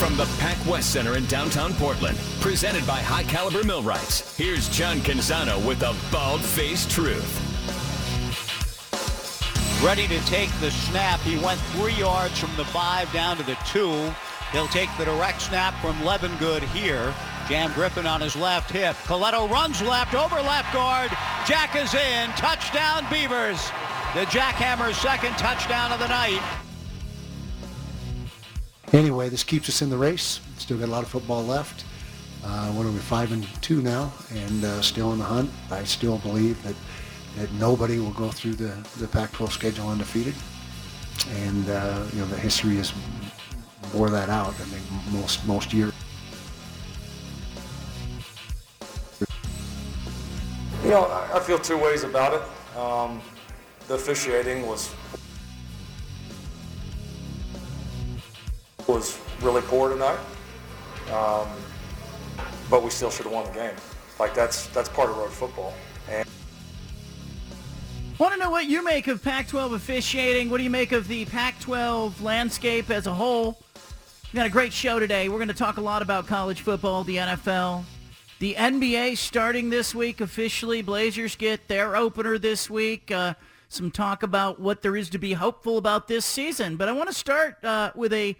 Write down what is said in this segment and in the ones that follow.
From the Pac West Center in downtown Portland, presented by High Caliber Millwrights, here's John Canzano with the Bald Faced Truth. Ready to take the snap. He went three yards from the five down to the two. He'll take the direct snap from Levengood here. Jam Griffin on his left hip. Colletto runs left, over left guard. Jack is in. Touchdown Beavers. The Jackhammer's second touchdown of the night. Anyway, this keeps us in the race. Still got a lot of football left. Uh, what are we, five and two now, and uh, still in the hunt. I still believe that, that nobody will go through the, the Pac-12 schedule undefeated. And, uh, you know, the history has bore that out. I mean, most, most years. You know, I I feel two ways about it. Um, the officiating was was really poor tonight, um, but we still should have won the game. Like that's that's part of road football. And Want to know what you make of Pac-12 officiating? What do you make of the Pac-12 landscape as a whole? We've got a great show today. We're going to talk a lot about college football, the NFL, the NBA starting this week officially. Blazers get their opener this week. Uh, some talk about what there is to be hopeful about this season. But I want to start uh, with a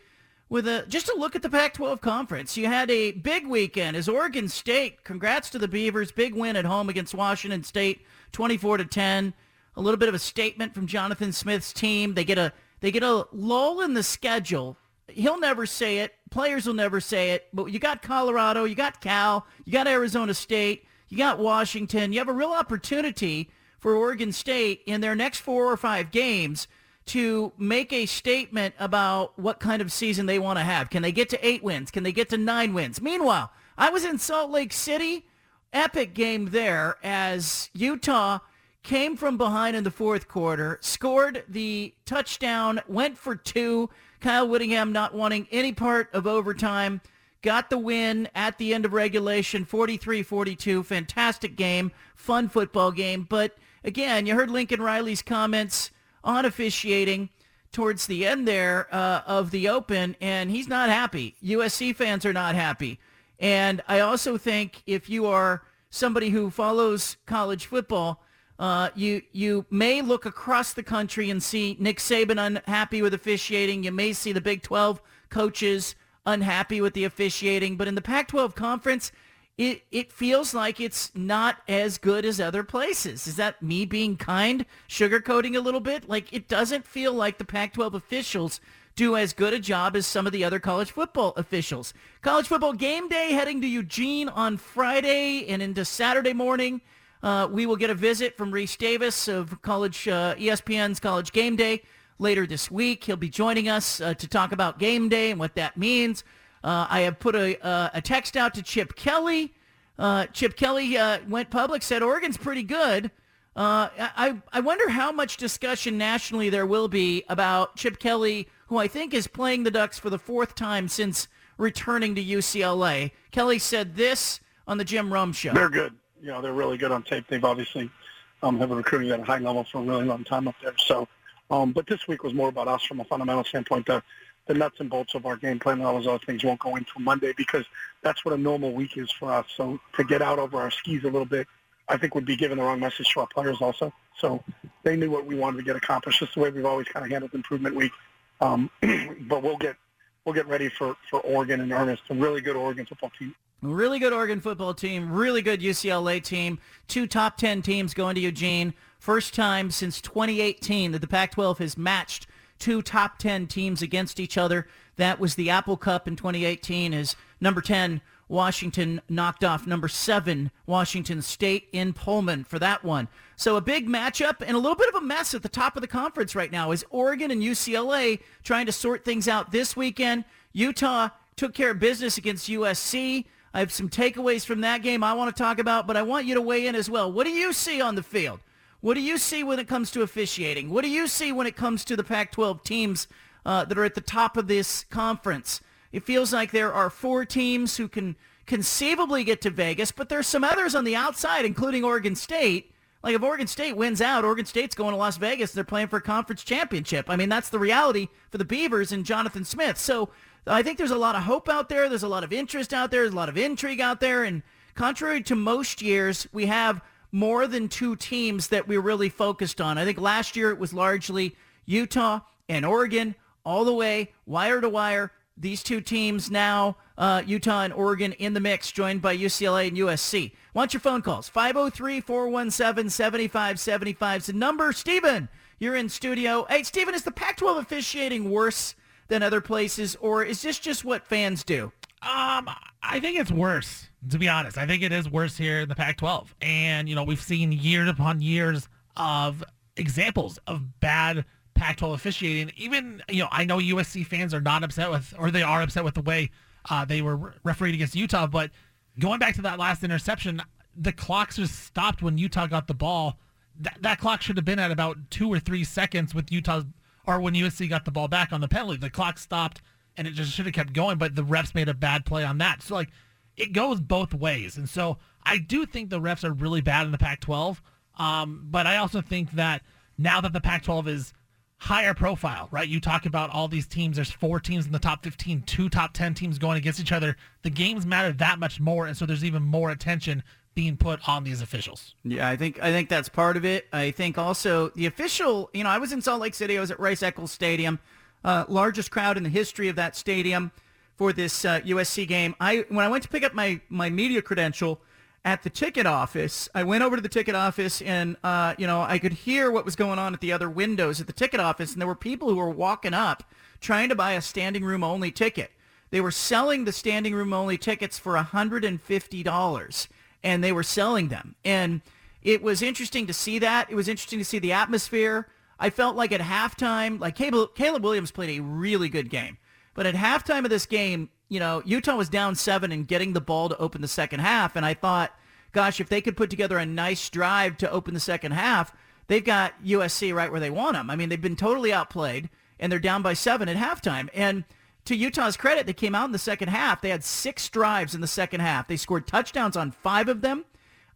with a just a look at the Pac-12 conference. You had a big weekend as Oregon State. Congrats to the Beavers, big win at home against Washington State, 24 to 10. A little bit of a statement from Jonathan Smith's team. They get a they get a lull in the schedule. He'll never say it. Players will never say it. But you got Colorado, you got Cal, you got Arizona State, you got Washington. You have a real opportunity for Oregon State in their next four or five games to make a statement about what kind of season they want to have. Can they get to eight wins? Can they get to nine wins? Meanwhile, I was in Salt Lake City. Epic game there as Utah came from behind in the fourth quarter, scored the touchdown, went for two. Kyle Whittingham not wanting any part of overtime. Got the win at the end of regulation, 43-42. Fantastic game, fun football game. But again, you heard Lincoln Riley's comments on officiating towards the end there uh, of the Open, and he's not happy. USC fans are not happy. And I also think if you are somebody who follows college football, uh, you you may look across the country and see Nick Saban unhappy with officiating. You may see the Big 12 coaches unhappy with the officiating. But in the Pac-12 conference, it, it feels like it's not as good as other places. Is that me being kind, sugarcoating a little bit? Like it doesn't feel like the Pac-12 officials do as good a job as some of the other college football officials. College football game day heading to Eugene on Friday and into Saturday morning. Uh, we will get a visit from Rece Davis of college uh, ESPN's College Game Day later this week. He'll be joining us uh, to talk about game day and what that means. Uh, I have put a, uh, a text out to Chip Kelly. Uh, Chip Kelly went public, said Oregon's pretty good. I, I wonder how much discussion nationally there will be about Chip Kelly, who I think is playing the Ducks for the fourth time since returning to UCLA. Kelly said this on the Jim Rome show. They're good you know, they're really good on tape. They've obviously um, have been recruiting at a high level for a really long time up there. So, um, but this week was more about us from a fundamental standpoint. The, the nuts and bolts of our game plan and all those other things won't go into Monday because that's what a normal week is for us. So to get out over our skis a little bit, I think would be giving the wrong message to our players also. So they knew what we wanted to get accomplished. Just the way we've always kind of handled improvement week. Um, but we'll get we'll get ready for, for Oregon in earnest. A really good Oregon football team. Really good Oregon football team, really good UCLA team, two top 10 teams going to Eugene. First time since 2018 that the Pac-12 has matched two top 10 teams against each other. That was the Apple Cup in 2018 as number 10 Washington knocked off number 7 Washington State in Pullman for that one. So a big matchup and a little bit of a mess at the top of the conference right now is Oregon and UCLA trying to sort things out this weekend. Utah took care of business against USC. I have some takeaways from that game I want to talk about, but I want you to weigh in as well. What do you see on the field? What do you see when it comes to officiating? What do you see when it comes to the Pac-12 teams uh, that are at the top of this conference? It feels like there are four teams who can conceivably get to Vegas, but there's some others on the outside, including Oregon State. Like if Oregon State wins out, Oregon State's going to Las Vegas. They're playing for a conference championship. I mean, that's the reality for the Beavers and Jonathan Smith. So I think there's a lot of hope out there. There's a lot of interest out there. There's a lot of intrigue out there. And contrary to most years, we have more than two teams that we really focused on. I think last year it was largely Utah and Oregon all the way wire to wire. These two teams now, uh, Utah and Oregon in the mix, joined by UCLA and USC. Want your phone calls? 503-417-7575 is the number. Stephen, you're in studio. Hey, Stephen, is the Pac-12 officiating worse than other places, or is this just what fans do? Um, I think it's worse, to be honest. I think it is worse here in the Pac-12. And, you know, we've seen years upon years of examples of bad Pac-12 officiating. Even, you know, I know USC fans are not upset with, or they are upset with the way uh, they were refereed against Utah. But going back to that last interception, the clocks just stopped when Utah got the ball. That, that clock should have been at about two or three seconds with Utah, or when USC got the ball back on the penalty. The clock stopped and it just should have kept going, but the refs made a bad play on that. So like it goes both ways. And so I do think the refs are really bad in the Pac-12. Um, but I also think that now that the Pac-12 is higher profile, right? You talk about all these teams. There's four teams in the top 15, two top 10 teams going against each other. The games matter that much more. And so there's even more attention being put on these officials. Yeah, I think I think that's part of it. I think also the official, you know, I was in Salt Lake City. I was at Rice Eccles Stadium uh, largest crowd in the history of that stadium for this uh, USC game. I when I went to pick up my my media credential at the ticket office, I went over to the ticket office and uh, you know I could hear what was going on at the other windows at the ticket office, and there were people who were walking up trying to buy a standing room only ticket. They were selling the standing room only tickets for $150 and they were selling them. And it was interesting to see that. It was interesting to see the atmosphere. I felt like at halftime, like Caleb, Caleb Williams played a really good game. But at halftime of this game, you know, Utah was down seven and getting the ball to open the second half. And I thought, gosh, if they could put together a nice drive to open the second half, they've got USC right where they want them. I mean, they've been totally outplayed, and they're down by seven at halftime. And to Utah's credit, they came out in the second half. They had six drives in the second half. They scored touchdowns on five of them.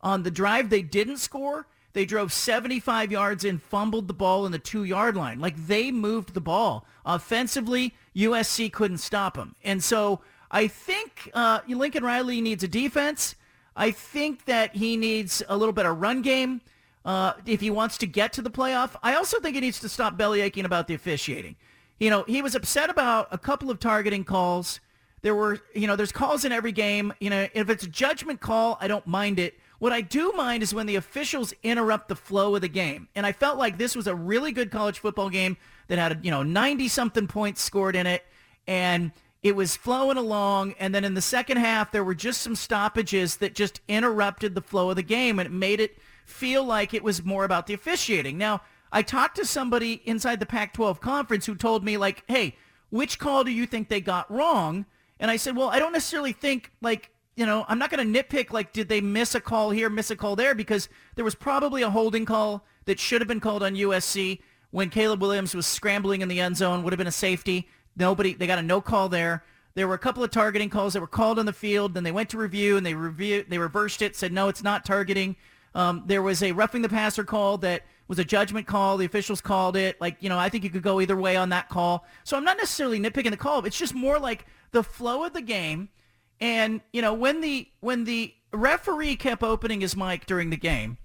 On the drive they didn't score, they drove 75 yards and fumbled the ball in the two-yard line. Like they moved the ball. Offensively, USC couldn't stop them. And so I think uh, Lincoln Riley needs a defense. I think that he needs a little bit of run game uh, if he wants to get to the playoff. I also think he needs to stop belly aching about the officiating. You know, he was upset about a couple of targeting calls. There were, you know, there's calls in every game. You know, if it's a judgment call, I don't mind it. What I do mind is when the officials interrupt the flow of the game. And I felt like this was a really good college football game that had, you know, 90 something points scored in it. And it was flowing along. And then in the second half, there were just some stoppages that just interrupted the flow of the game. And it made it feel like it was more about the officiating. Now, I talked to somebody inside the Pac-12 conference who told me like, hey, which call do you think they got wrong? And I said, well, I don't necessarily think like you know, I'm not going to nitpick like, did they miss a call here, miss a call there? Because there was probably a holding call that should have been called on USC when Caleb Williams was scrambling in the end zone, would have been a safety. Nobody, they got a no call there. There were a couple of targeting calls that were called on the field. Then they went to review and they reviewed, they reversed it, said, no, it's not targeting. Um, there was a roughing the passer call that was a judgment call. The officials called it. Like, you know, I think you could go either way on that call. So I'm not necessarily nitpicking the call. It's just more like the flow of the game – and you know when the when the referee kept opening his mic during the game,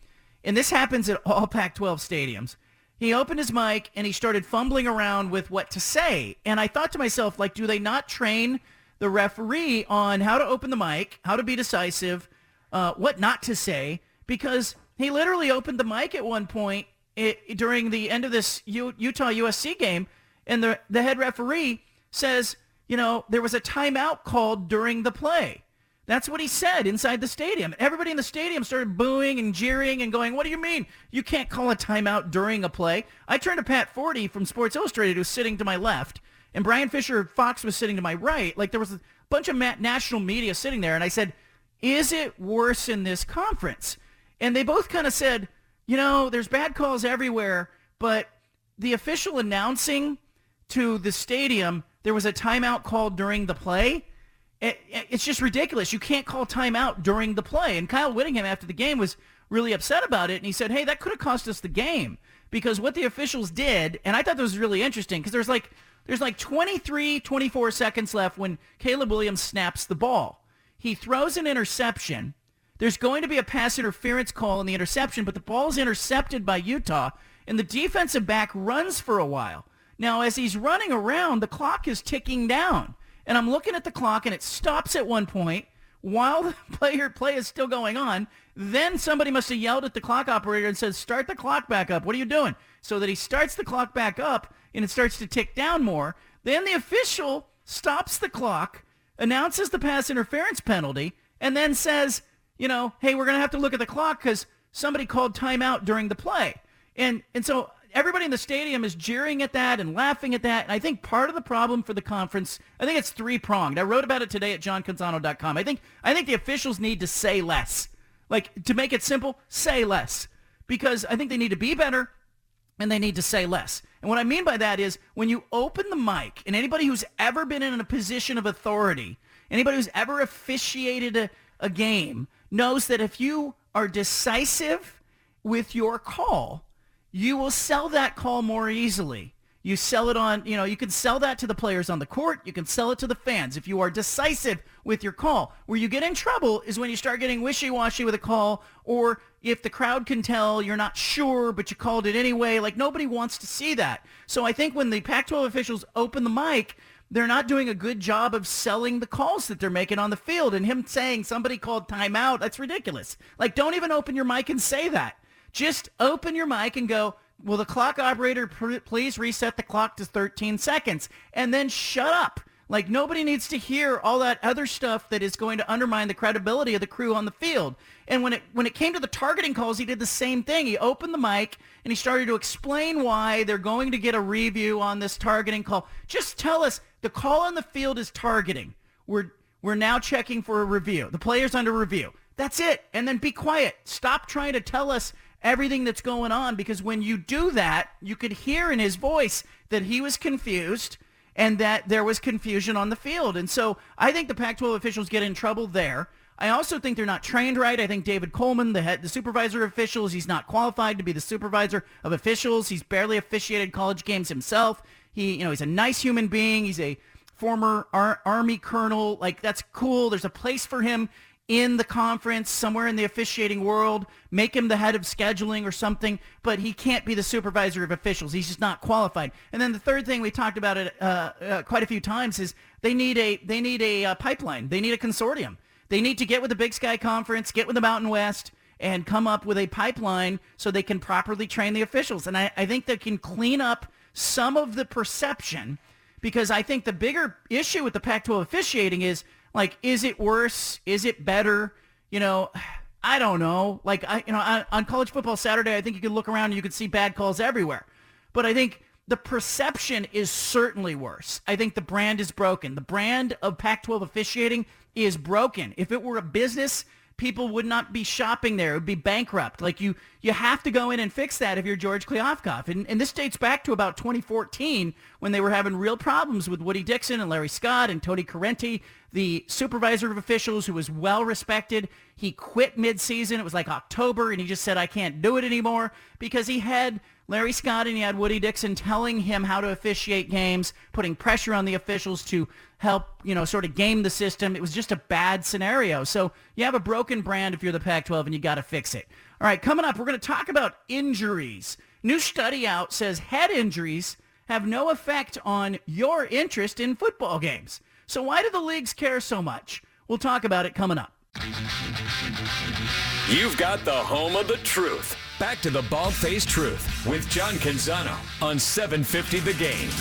and this happens at all Pac-12 stadiums, he opened his mic and he started fumbling around with what to say. And I thought to myself, like, do they not train the referee on how to open the mic, how to be decisive, uh, what not to say? Because he literally opened the mic at one point it, during the end of this U- Utah USC game, and the the head referee says you know, there was a timeout called during the play. That's what he said inside the stadium. Everybody in the stadium started booing and jeering and going, what do you mean? You can't call a timeout during a play. I turned to Pat Forde from Sports Illustrated who's sitting to my left and Bryan Fischer Fox was sitting to my right. Like there was a bunch of national media sitting there, and I said, "Is it worse in this conference?" And they both kind of said, "You know, there's bad calls everywhere, but the official announcing to the stadium there was a timeout called during the play." it's just ridiculous. You can't call timeout during the play. And Kyle Whittingham after the game was really upset about it, and he said, "Hey, that could have cost us the game because what the officials did." And I thought this was really interesting because there's like there's like 23, 24 seconds left when Caleb Williams snaps the ball. He throws an interception. There's going to be a pass interference call in the interception, but the ball is intercepted by Utah, and the defensive back runs for a while. Now, as he's running around, the clock is ticking down. And I'm looking at the clock, and it stops at one point while the player play is still going on. Then somebody must have yelled at the clock operator and says, start the clock back up. What are you doing? So that he starts the clock back up and it starts to tick down more. Then the official stops the clock, announces the pass interference penalty, and then says, you know, hey, we're going to have to look at the clock because somebody called timeout during the play. And, and so everybody in the stadium is jeering at that and laughing at that. And I think part of the problem for the conference, I think it's three pronged. I wrote about it today at johncanzano.com. I think I think the officials need to say less. Like to make it simple, say less. Because I think they need to be better and they need to say less. And what I mean by that is when you open the mic and anybody who's ever been in a position of authority, anybody who's ever officiated a, a game knows that if you are decisive with your call, you will sell that call more easily. You sell it on, you know, you can sell that to the players on the court. You can sell it to the fans if you are decisive with your call. Where you get in trouble is when you start getting wishy-washy with a call or if the crowd can tell you're not sure, but you called it anyway. Like nobody wants to see that. So I think when the Pac-12 officials open the mic, they're not doing a good job of selling the calls that they're making on the field. And him saying somebody called timeout, that's ridiculous. Like don't even open your mic and say that. Just open your mic and go, will the clock operator pr- please reset the clock to 13 seconds? And then shut up. Like nobody needs to hear all that other stuff that is going to undermine the credibility of the crew on the field. And when it when it came to the targeting calls, he did the same thing. He opened the mic and he started to explain why they're going to get a review on this targeting call. Just tell us the call on the field is targeting. We're we're now checking for a review. The player's under review. That's it. And then be quiet. Stop trying to tell us everything that's going on because when you do that, you could hear in his voice that he was confused and that there was confusion on the field. And so I think the Pac-12 officials get in trouble there. I also think they're not trained right. I think David Coleman, the head, the supervisor of officials, he's not qualified to be the supervisor of officials. He's barely officiated college games himself. He, you know, he's a nice human being. He's a former Ar- Army colonel. Like that's cool. There's a place for him in the conference, somewhere in the officiating world, make him the head of scheduling or something, but he can't be the supervisor of officials. He's just not qualified. And then the third thing we talked about it uh, uh, quite a few times is they need a they need a uh, pipeline. They need a consortium. They need to get with the Big Sky Conference, get with the Mountain West, and come up with a pipeline so they can properly train the officials. And I, I think they can clean up some of the perception because I think the bigger issue with the Pac-12 officiating is – like, is it worse? Is it better? You know, I don't know. Like, I, you know, on, on college football Saturday, I think you could look around and you could see bad calls everywhere. But I think the perception is certainly worse. I think the brand is broken. The brand of Pac-12 officiating is broken. If it were a business, people would not be shopping there. It would be bankrupt. Like you, you have to go in and fix that if you're George Kliavkoff. And, and this dates back to about 2014 when they were having real problems with Woody Dixon and Larry Scott and Tony Corrente, the supervisor of officials who was well respected. He quit mid-season. It was like October, and he just said, I can't do it anymore because he had Larry Scott and he had Woody Dixon telling him how to officiate games, putting pressure on the officials to help, you know, sort of game the system. It was just a bad scenario. So you have a broken brand if you're the Pac-12 and you got to fix it. All right, coming up, we're going to talk about injuries. New study out says head injuries have no effect on your interest in football games. So why do the leagues care so much? We'll talk about it coming up. You've got the home of the truth. Back to the bald-faced truth with John Canzano on 750 The Game.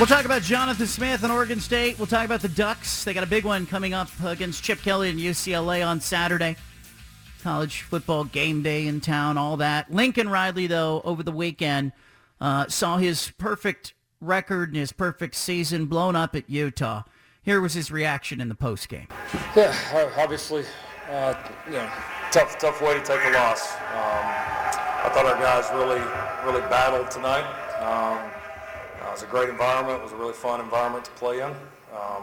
We'll talk about Jonathan Smith and Oregon State. We'll talk about the Ducks. They got a big one coming up against Chip Kelly and UCLA on Saturday. College football game day in town, all that. Lincoln Riley, though, over the weekend uh, saw his perfect record and his perfect season blown up at Utah. Here was his reaction in the post game. Yeah, obviously, uh, you know, tough, tough way to take a loss. Um, I thought our guys really, really battled tonight. Um, uh, it was a great environment. It was a really fun environment to play in. Um,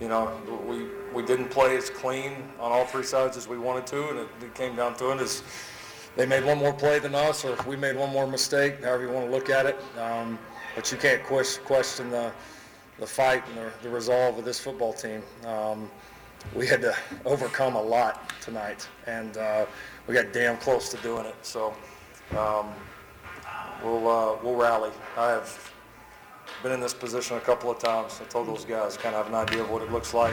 you know, we we didn't play as clean on all three sides as we wanted to, and it, it came down to it as they made one more play than us, or we made one more mistake, however you want to look at it. Um, but you can't question the the fight and the, the resolve of this football team. Um, we had to overcome a lot tonight, and uh, we got damn close to doing it. So um, we'll uh, we'll rally. I have been in this position a couple of times. I told those guys kind of have an idea of what it looks like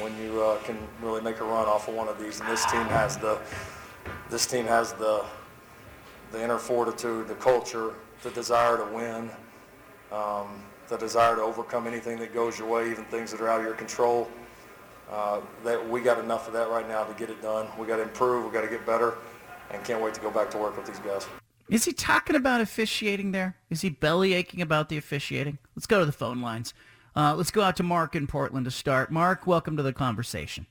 when you uh, can really make a run off of one of these. And this team has the this team has the the inner fortitude, the culture, the desire to win, um, the desire to overcome anything that goes your way, even things that are out of your control. Uh, that we got enough of that right now to get it done. We got to improve. We got to get better, and can't wait to go back to work with these guys. Is he talking about officiating there? Is he belly aching about the officiating? Let's go to the phone lines. Uh, let's go out to Mark in Portland to start. Mark, welcome to the conversation.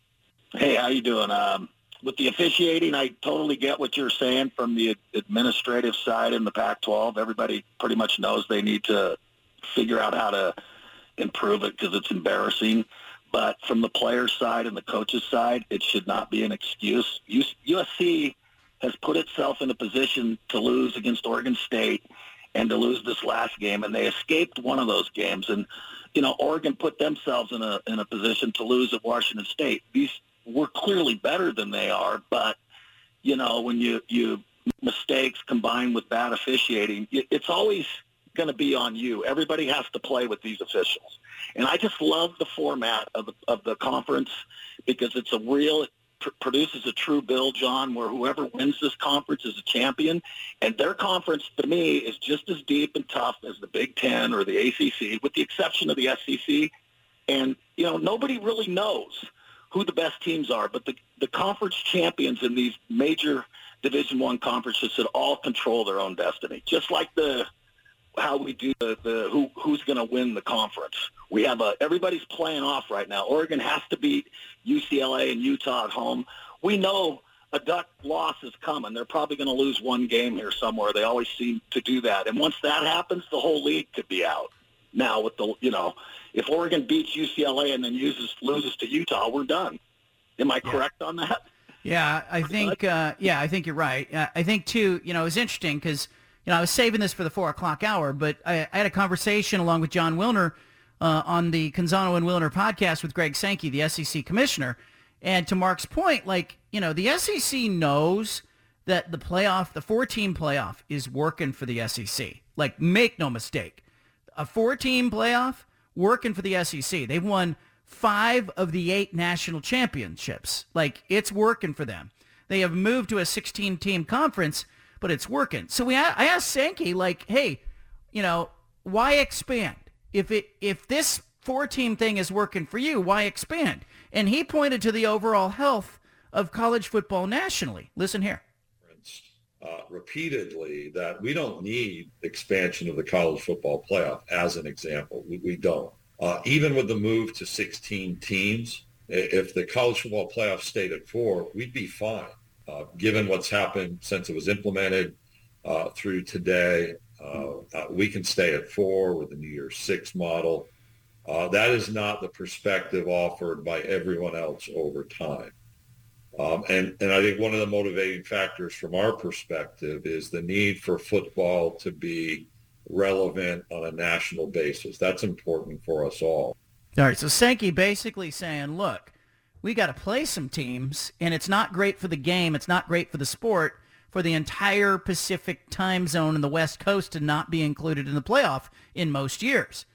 Hey, how you doing? Um, with the officiating, I totally get what you're saying from the administrative side in the Pac-12. Everybody pretty much knows they need to figure out how to improve it because it's embarrassing. But from the players' side and the coaches' side, it should not be an excuse. USC has put itself in a position to lose against Oregon State and to lose this last game, and they escaped one of those games. And you know, Oregon put themselves in a in a position to lose at Washington State. These were clearly better than they are, but you know, when you you mistakes combined with bad officiating, it's always going to be on you. Everybody has to play with these officials. And I just love the format of the, of the conference because it's a real pr- produces a true bill, John, where whoever wins this conference is a champion. And their conference, to me, is just as deep and tough as the Big Ten or the ACC, with the exception of the SEC. And, you know, nobody really knows who the best teams are, but the, the conference champions in these major Division One conferences should all control their own destiny, just like the how we do the, the who who's going to win the conference. We have a everybody's playing off right now. Oregon has to beat UCLA and Utah at home. We know a duck loss is coming. They're probably going to lose one game here somewhere. They always seem to do that. And once that happens, the whole league could be out. Now with the you know, if Oregon beats UCLA and then uses loses to Utah, we're done. Am I correct yeah. on that? Yeah, I think uh, yeah, I think you're right. Uh, I think too, you know, it's interesting because you know, I was saving this for the four o'clock hour, but I, I had a conversation along with Jon Wilner uh, on the Canzano and Wilner podcast with Greg Sankey, the SEC commissioner. And to Mark's point, like, you know, the SEC knows that the playoff, the four-team playoff is working for the SEC. Like, make no mistake. A four-team playoff working for the SEC. They've won five of the eight national championships. Like, it's working for them. They have moved to a 16-team conference but it's working. So we, I asked Sankey, like, hey, you know, why expand? If it if this four team thing is working for you, why expand? And he pointed to the overall health of college football nationally. Listen here. Uh, repeatedly that we don't need expansion of the college football playoff as an example. We, we don't. Uh, even with the move to 16 teams, if the college football playoff stayed at four, we'd be fine. Uh, given what's happened since it was implemented uh, through today, uh, uh, we can stay at four with the New Year Six model. Uh, that is not the perspective offered by everyone else over time. Um, and, and I think one of the motivating factors from our perspective is the need for football to be relevant on a national basis. That's important for us all. All right. So Sankey basically saying, look, we got to play some teams, and it's not great for the game. It's not great for the sport for the entire Pacific time zone and the West Coast to not be included in the playoff in most years.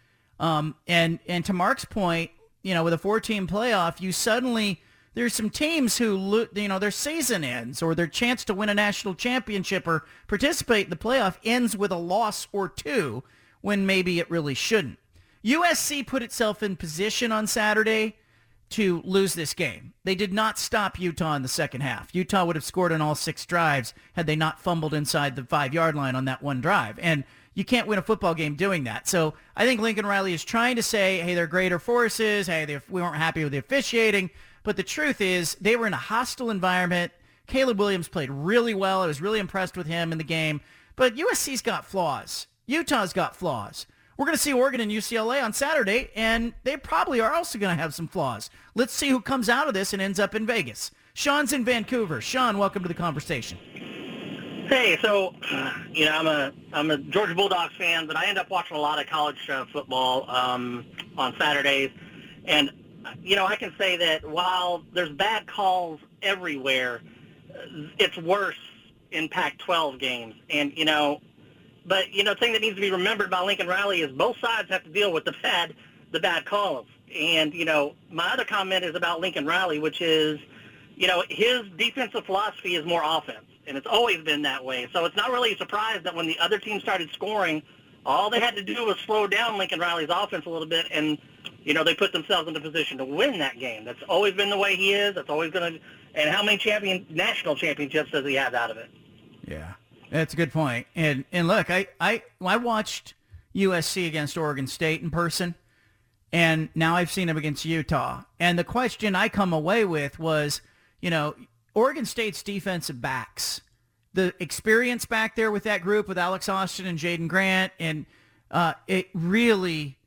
Um, and and to Mark's point, you know, with a four-team playoff, you suddenly there's some teams who you know their season ends or their chance to win a national championship or participate in the playoff ends with a loss or two when maybe it really shouldn't. USC put itself in position on Saturday to lose this game. They did not stop Utah in the second half. Utah would have scored on all six drives had they not fumbled inside the five-yard line on that one drive. And you can't win a football game doing that. So I think Lincoln Riley is trying to say, hey, they're greater forces. Hey, they, we weren't happy with the officiating. But the truth is they were in a hostile environment. Caleb Williams played really well. I was really impressed with him in the game. But USC's got flaws. Utah's got flaws. We're going to see Oregon and UCLA on Saturday, and they probably are also going to have some flaws. Let's see who comes out of this and ends up in Vegas. Sean's in Vancouver. Sean, welcome to the conversation. Hey, so you know I'm a I'm a Georgia Bulldogs fan, but I end up watching a lot of college uh, football um, on Saturdays, and you know I can say that while there's bad calls everywhere, it's worse in Pac-12 games, and you know but you know, the thing that needs to be remembered by Lincoln Riley is both sides have to deal with the bad, the bad calls. And you know, my other comment is about Lincoln Riley, which is, you know, his defensive philosophy is more offense, and it's always been that way. So it's not really a surprise that when the other team started scoring, all they had to do was slow down Lincoln Riley's offense a little bit, and you know, they put themselves in a position to win that game. That's always been the way he is. That's always going to. And how many champion national championships does he have out of it? Yeah. That's a good point. And and look, I I I watched USC against Oregon State in person, and now I've seen them against Utah. And the question I come away with was, you know, Oregon State's defensive backs, the experience back there with that group with Alex Austin and Jaydon Grant, and uh, it really,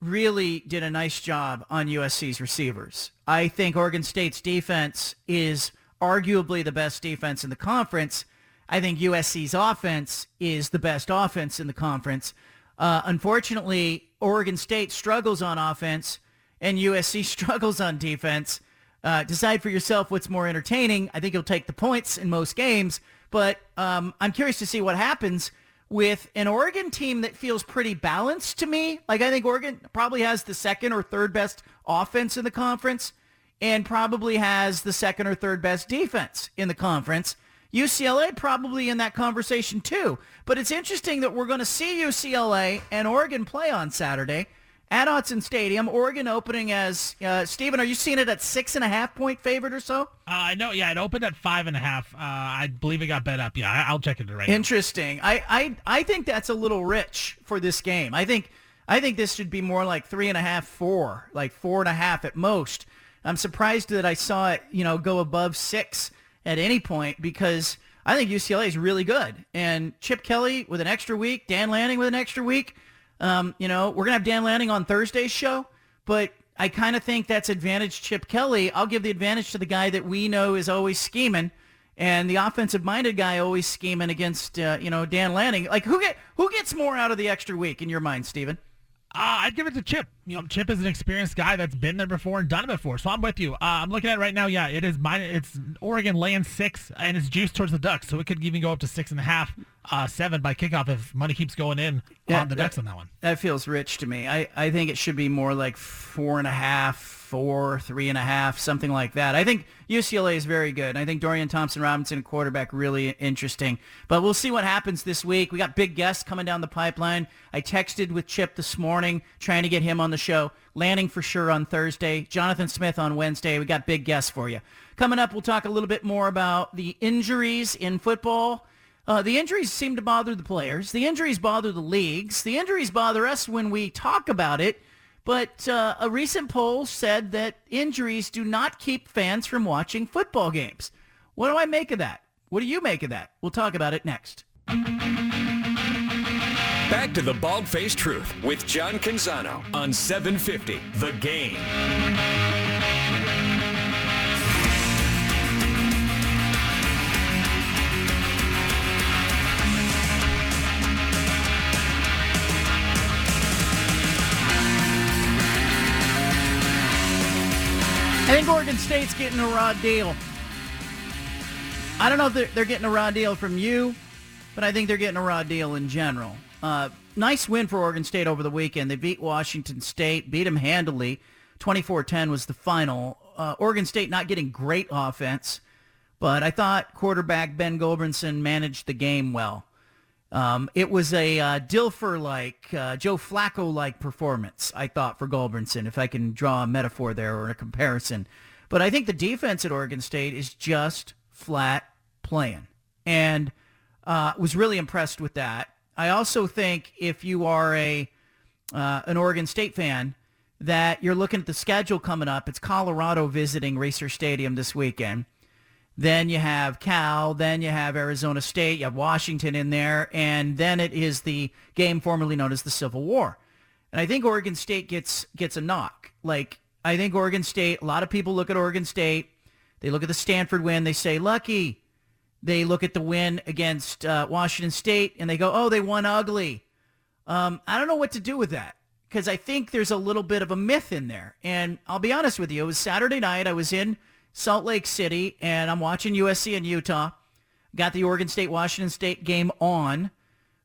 really did a nice job on USC's receivers. I think Oregon State's defense is arguably the best defense in the conference I think USC's offense is the best offense in the conference. Uh, unfortunately, Oregon State struggles on offense and USC struggles on defense. Uh, decide for yourself what's more entertaining. I think you'll take the points in most games, but um, I'm curious to see what happens with an Oregon team that feels pretty balanced to me. Like I think Oregon probably has the second or third best offense in the conference and probably has the second or third best defense in the conference. UCLA probably in that conversation too. But it's interesting that we're going to see UCLA and Oregon play on Saturday at Autzen Stadium. Oregon opening as uh, Stephen. Are you seeing it at six and a half point favorite or so? Uh, I know. Yeah, it opened at five and a half. Uh, I believe it got bet up. Yeah, I, will check it right. Interesting. I, I I think that's a little rich for this game. I think I think this should be more like three and a half, four, like four and a half at most. I'm surprised that I saw it, you know, go above six at any point because I think UCLA is really good. And Chip Kelly with an extra week, Dan Lanning with an extra week. Um, you know, we're going to have Dan Lanning on Thursday's show, but I kind of think that's advantage Chip Kelly. I'll give the advantage to the guy that we know is always scheming and the offensive-minded guy always scheming against, uh, you know, Dan Lanning. Like, who get who gets more out of the extra week in your mind, Steven? Uh, I'd give it to Chip. You know, Chip is an experienced guy that's been there before and done it before. So I'm with you. Uh, I'm looking at it right now. Yeah, it is mine. It's Oregon laying six, and it's juiced towards the Ducks. So it could even go up to six and a half, uh, seven by kickoff if money keeps going in yeah, on the Ducks on that one. That feels rich to me. I, I think it should be more like four and a half, four, three and a half, something like that. I think UCLA is very good. I think Dorian Thompson Robinson, quarterback, really interesting. But we'll see what happens this week. We got big guests coming down the pipeline. I texted with Chip this morning trying to get him on the show. Lanning for sure on Thursday. Jonathan Smith on Wednesday. We got big guests for you. Coming up, we'll talk a little bit more about the injuries in football. Uh, the injuries seem to bother the players. The injuries bother the leagues. The injuries bother us when we talk about it. But uh, a recent poll said that injuries do not keep fans from watching football games. What do I make of that? What do you make of that? We'll talk about it next. Back to the Bald Faced Truth with John Canzano on 750 The Game. I think Oregon State's getting a raw deal. I don't know if they're, they're getting a raw deal from you, but I think they're getting a raw deal in general. Uh, nice win for Oregon State over the weekend. They beat Washington State, beat them handily. 24-10 was the final. Uh, Oregon State not getting great offense, but I thought quarterback Ben Gulbranson managed the game well. Um, it was a uh, Dilfer-like, uh, Joe Flacco-like performance, I thought, for Gulbranson, if I can draw a metaphor there or a comparison. But I think the defense at Oregon State is just flat playing. And uh, was really impressed with that. I also think if you are a uh, an Oregon State fan, that you're looking at the schedule coming up. It's Colorado visiting Reser Stadium this weekend. Then you have Cal. Then you have Arizona State. You have Washington in there. And then it is the game formerly known as the Civil War. And I think Oregon State gets gets a knock. Like, I think Oregon State, a lot of people look at Oregon State. They look at the Stanford win. They say, lucky. They look at the win against uh, Washington State and they go, oh, they won ugly. Um, I don't know what to do with that because I think there's a little bit of a myth in there. And I'll be honest with you, it was Saturday night. I was in Salt Lake City and I'm watching USC and Utah. Got the Oregon State Washington State game on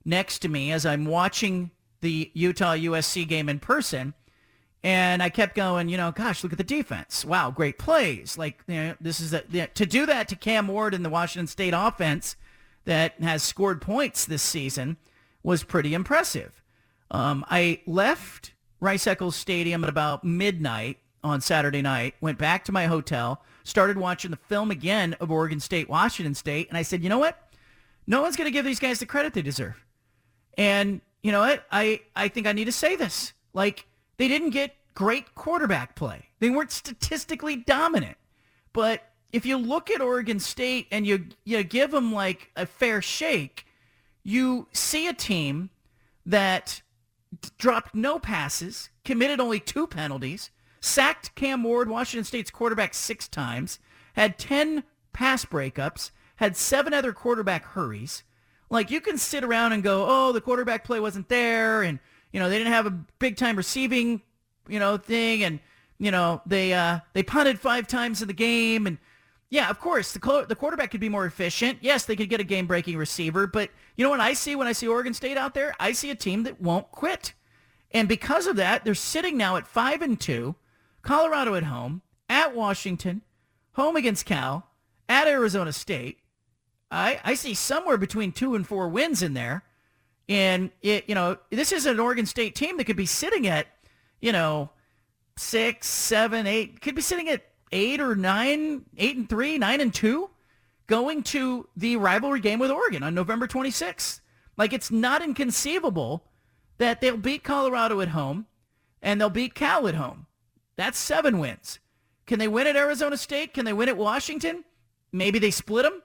next to me as I'm watching the Utah USC game in person. And I kept going, you know, gosh, look at the defense. Wow, great plays. Like, you know, this is a, you know, to do that to Cam Ward in the Washington State offense that has scored points this season was pretty impressive. Um, I left Rice Eccles Stadium at about midnight on Saturday night, went back to my hotel, started watching the film again of Oregon State, Washington State, and I said, you know what? No one's going to give these guys the credit they deserve. And you know what? I, I think I need to say this. Like, they didn't get great quarterback play. They weren't statistically dominant. But if you look at Oregon State and you you give them like a fair shake, you see a team that dropped no passes, committed only two penalties, sacked Cam Ward, Washington State's quarterback, six times, had 10 pass breakups, had seven other quarterback hurries. Like you can sit around and go, oh, the quarterback play wasn't there, and you know they didn't have a big time receiving you know, thing, and you know they uh, they punted five times in the game, and yeah, of course the the quarterback could be more efficient. Yes, they could get a game breaking receiver, but you know what I see when I see Oregon State out there? I see a team that won't quit, and because of that, they're sitting now at five and two. Colorado at home, at Washington, home against Cal, at Arizona State. I, I see somewhere between two and four wins in there. And it, you know, this is an Oregon State team that could be sitting at you know, six, seven, eight, could be sitting at eight or nine, eight and three, nine and two, going to the rivalry game with Oregon on November 26th. Like it's not inconceivable that they'll beat Colorado at home and they'll beat Cal at home. That's seven wins. Can they win at Arizona State? Can they win at Washington? Maybe they split them.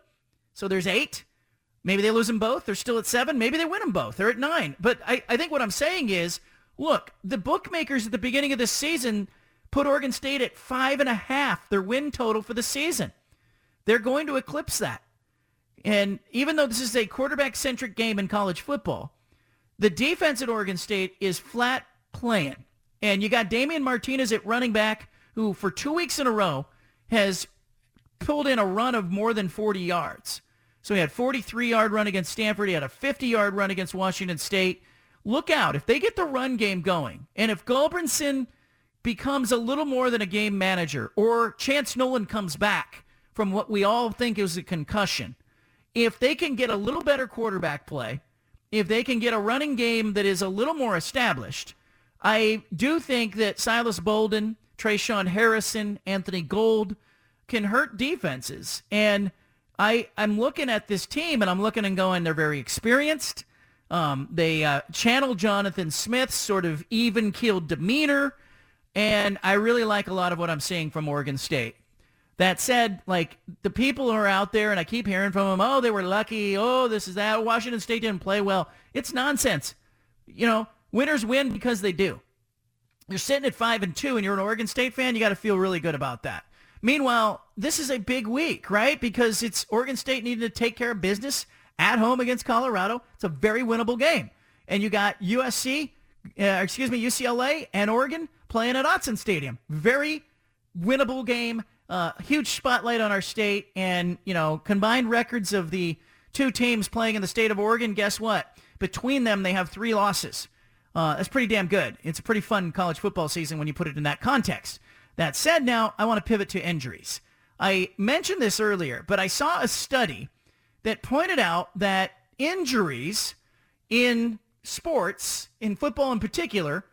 So there's eight. Maybe they lose them both. They're still at seven. Maybe they win them both. They're at nine. But I, I think what I'm saying is Look, the bookmakers at the beginning of the season put Oregon State at five and a half, their win total for the season. They're going to eclipse that. And even though this is a quarterback-centric game in college football, the defense at Oregon State is flat playing. And you got Damien Martinez at running back, who for two weeks in a row has pulled in a run of more than 40 yards. So he had 43-yard run against Stanford. He had a 50-yard run against Washington State look out. If they get the run game going, and if Gulbranson becomes a little more than a game manager, or Chance Nolan comes back from what we all think is a concussion, if they can get a little better quarterback play, if they can get a running game that is a little more established, I do think that Silas Bolden, Tre'Shaun Harrison, Anthony Gould can hurt defenses. And I, I'm looking at this team and I'm looking and going, they're very experienced. Um, they uh, channel Jonathan Smith's sort of even-keeled demeanor, and I really like a lot of what I'm seeing from Oregon State. That said, like the people who are out there, and I keep hearing from them, oh, they were lucky. Oh, this is that. Washington State didn't play well. It's nonsense. You know, winners win because they do. You're sitting at five and two, and you're an Oregon State fan. You got to feel really good about that. Meanwhile, this is a big week, right? Because it's Oregon State needing to take care of business at home against Colorado. It's a very winnable game. And you got USC, uh, excuse me, UCLA and Oregon playing at Autzen Stadium. Very winnable game. Uh, huge spotlight on our state. And, you know, combined records of the two teams playing in the state of Oregon, guess what? Between them, they have three losses. Uh, that's pretty damn good. It's a pretty fun college football season when you put it in that context. That said, now I want to pivot to injuries. I mentioned this earlier, but I saw a study that pointed out that injuries in sports, in football in particular,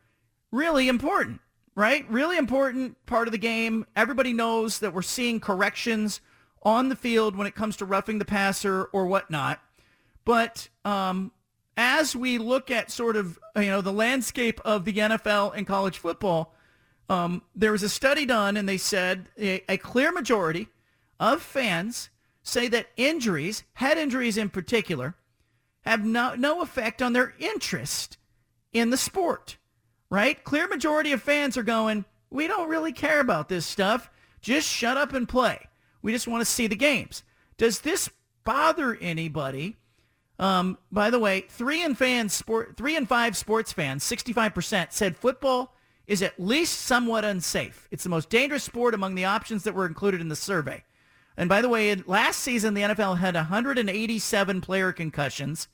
really important, right? Really important part of the game. Everybody knows that we're seeing corrections on the field when it comes to roughing the passer or whatnot. But um, as we look at sort of you know the landscape of the NFL and college football, um, there was a study done, and they said a, a clear majority of fans say that injuries, head injuries in particular, have no, no effect on their interest in the sport, right? Clear majority of fans are going, we don't really care about this stuff. Just shut up and play. We just want to see the games. Does this bother anybody? Um, by the way, three and fans, sport, three and five sports fans, 65% said football is at least somewhat unsafe. It's the most dangerous sport among the options that were included in the survey. And by the way, last season the NFL had 187 player concussions.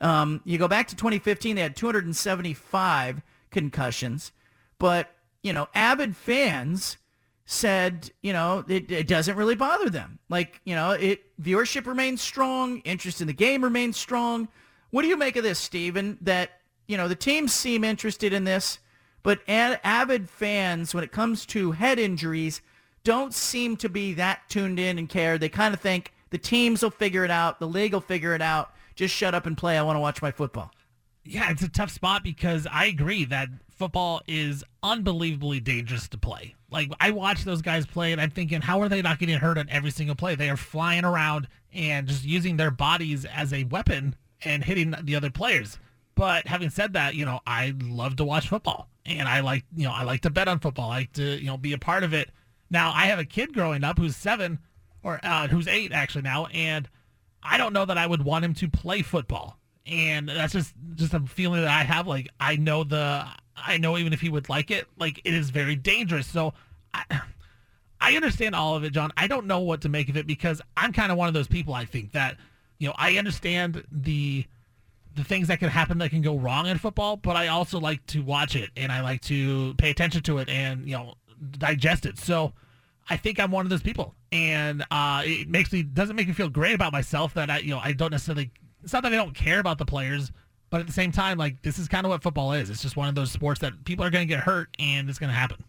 Um, you go back to 2015, they had 275 concussions. But you know, avid fans said, you know, it, it, doesn't really bother them. Like, you know, it viewership remains strong, interest in the game remains strong. What do you make of this, Stephen? That you know the teams seem interested in this, but ad- avid fans, when it comes to head injuries, don't seem to be that tuned in and care. They kind of think the teams will figure it out, the league will figure it out. Just shut up and play. I want to watch my football. Yeah, it's a tough spot because I agree that football is unbelievably dangerous to play. Like I watch those guys play and I'm thinking, how are they not getting hurt on every single play? They are flying around and just using their bodies as a weapon and hitting the other players. But having said that, you know, I love to watch football and I like, you know, I like to bet on football. I like to, you know, be a part of it. Now I have a kid growing up who's seven or uh, who's eight actually now, and I don't know that I would want him to play football. And that's just just a feeling that I have. Like I know the I know even if he would like it, like it is very dangerous. So I, I understand all of it, John. I don't know what to make of it because I'm kind of one of those people. I think that you know I understand the the things that can happen that can go wrong in football, but I also like to watch it and I like to pay attention to it and you know digest it. So I think I'm one of those people, and uh, it makes me doesn't make me feel great about myself that I you know I don't necessarily. It's not that I don't care about the players, but at the same time, like this is kind of what football is. It's just one of those sports that people are going to get hurt, and it's going to happen.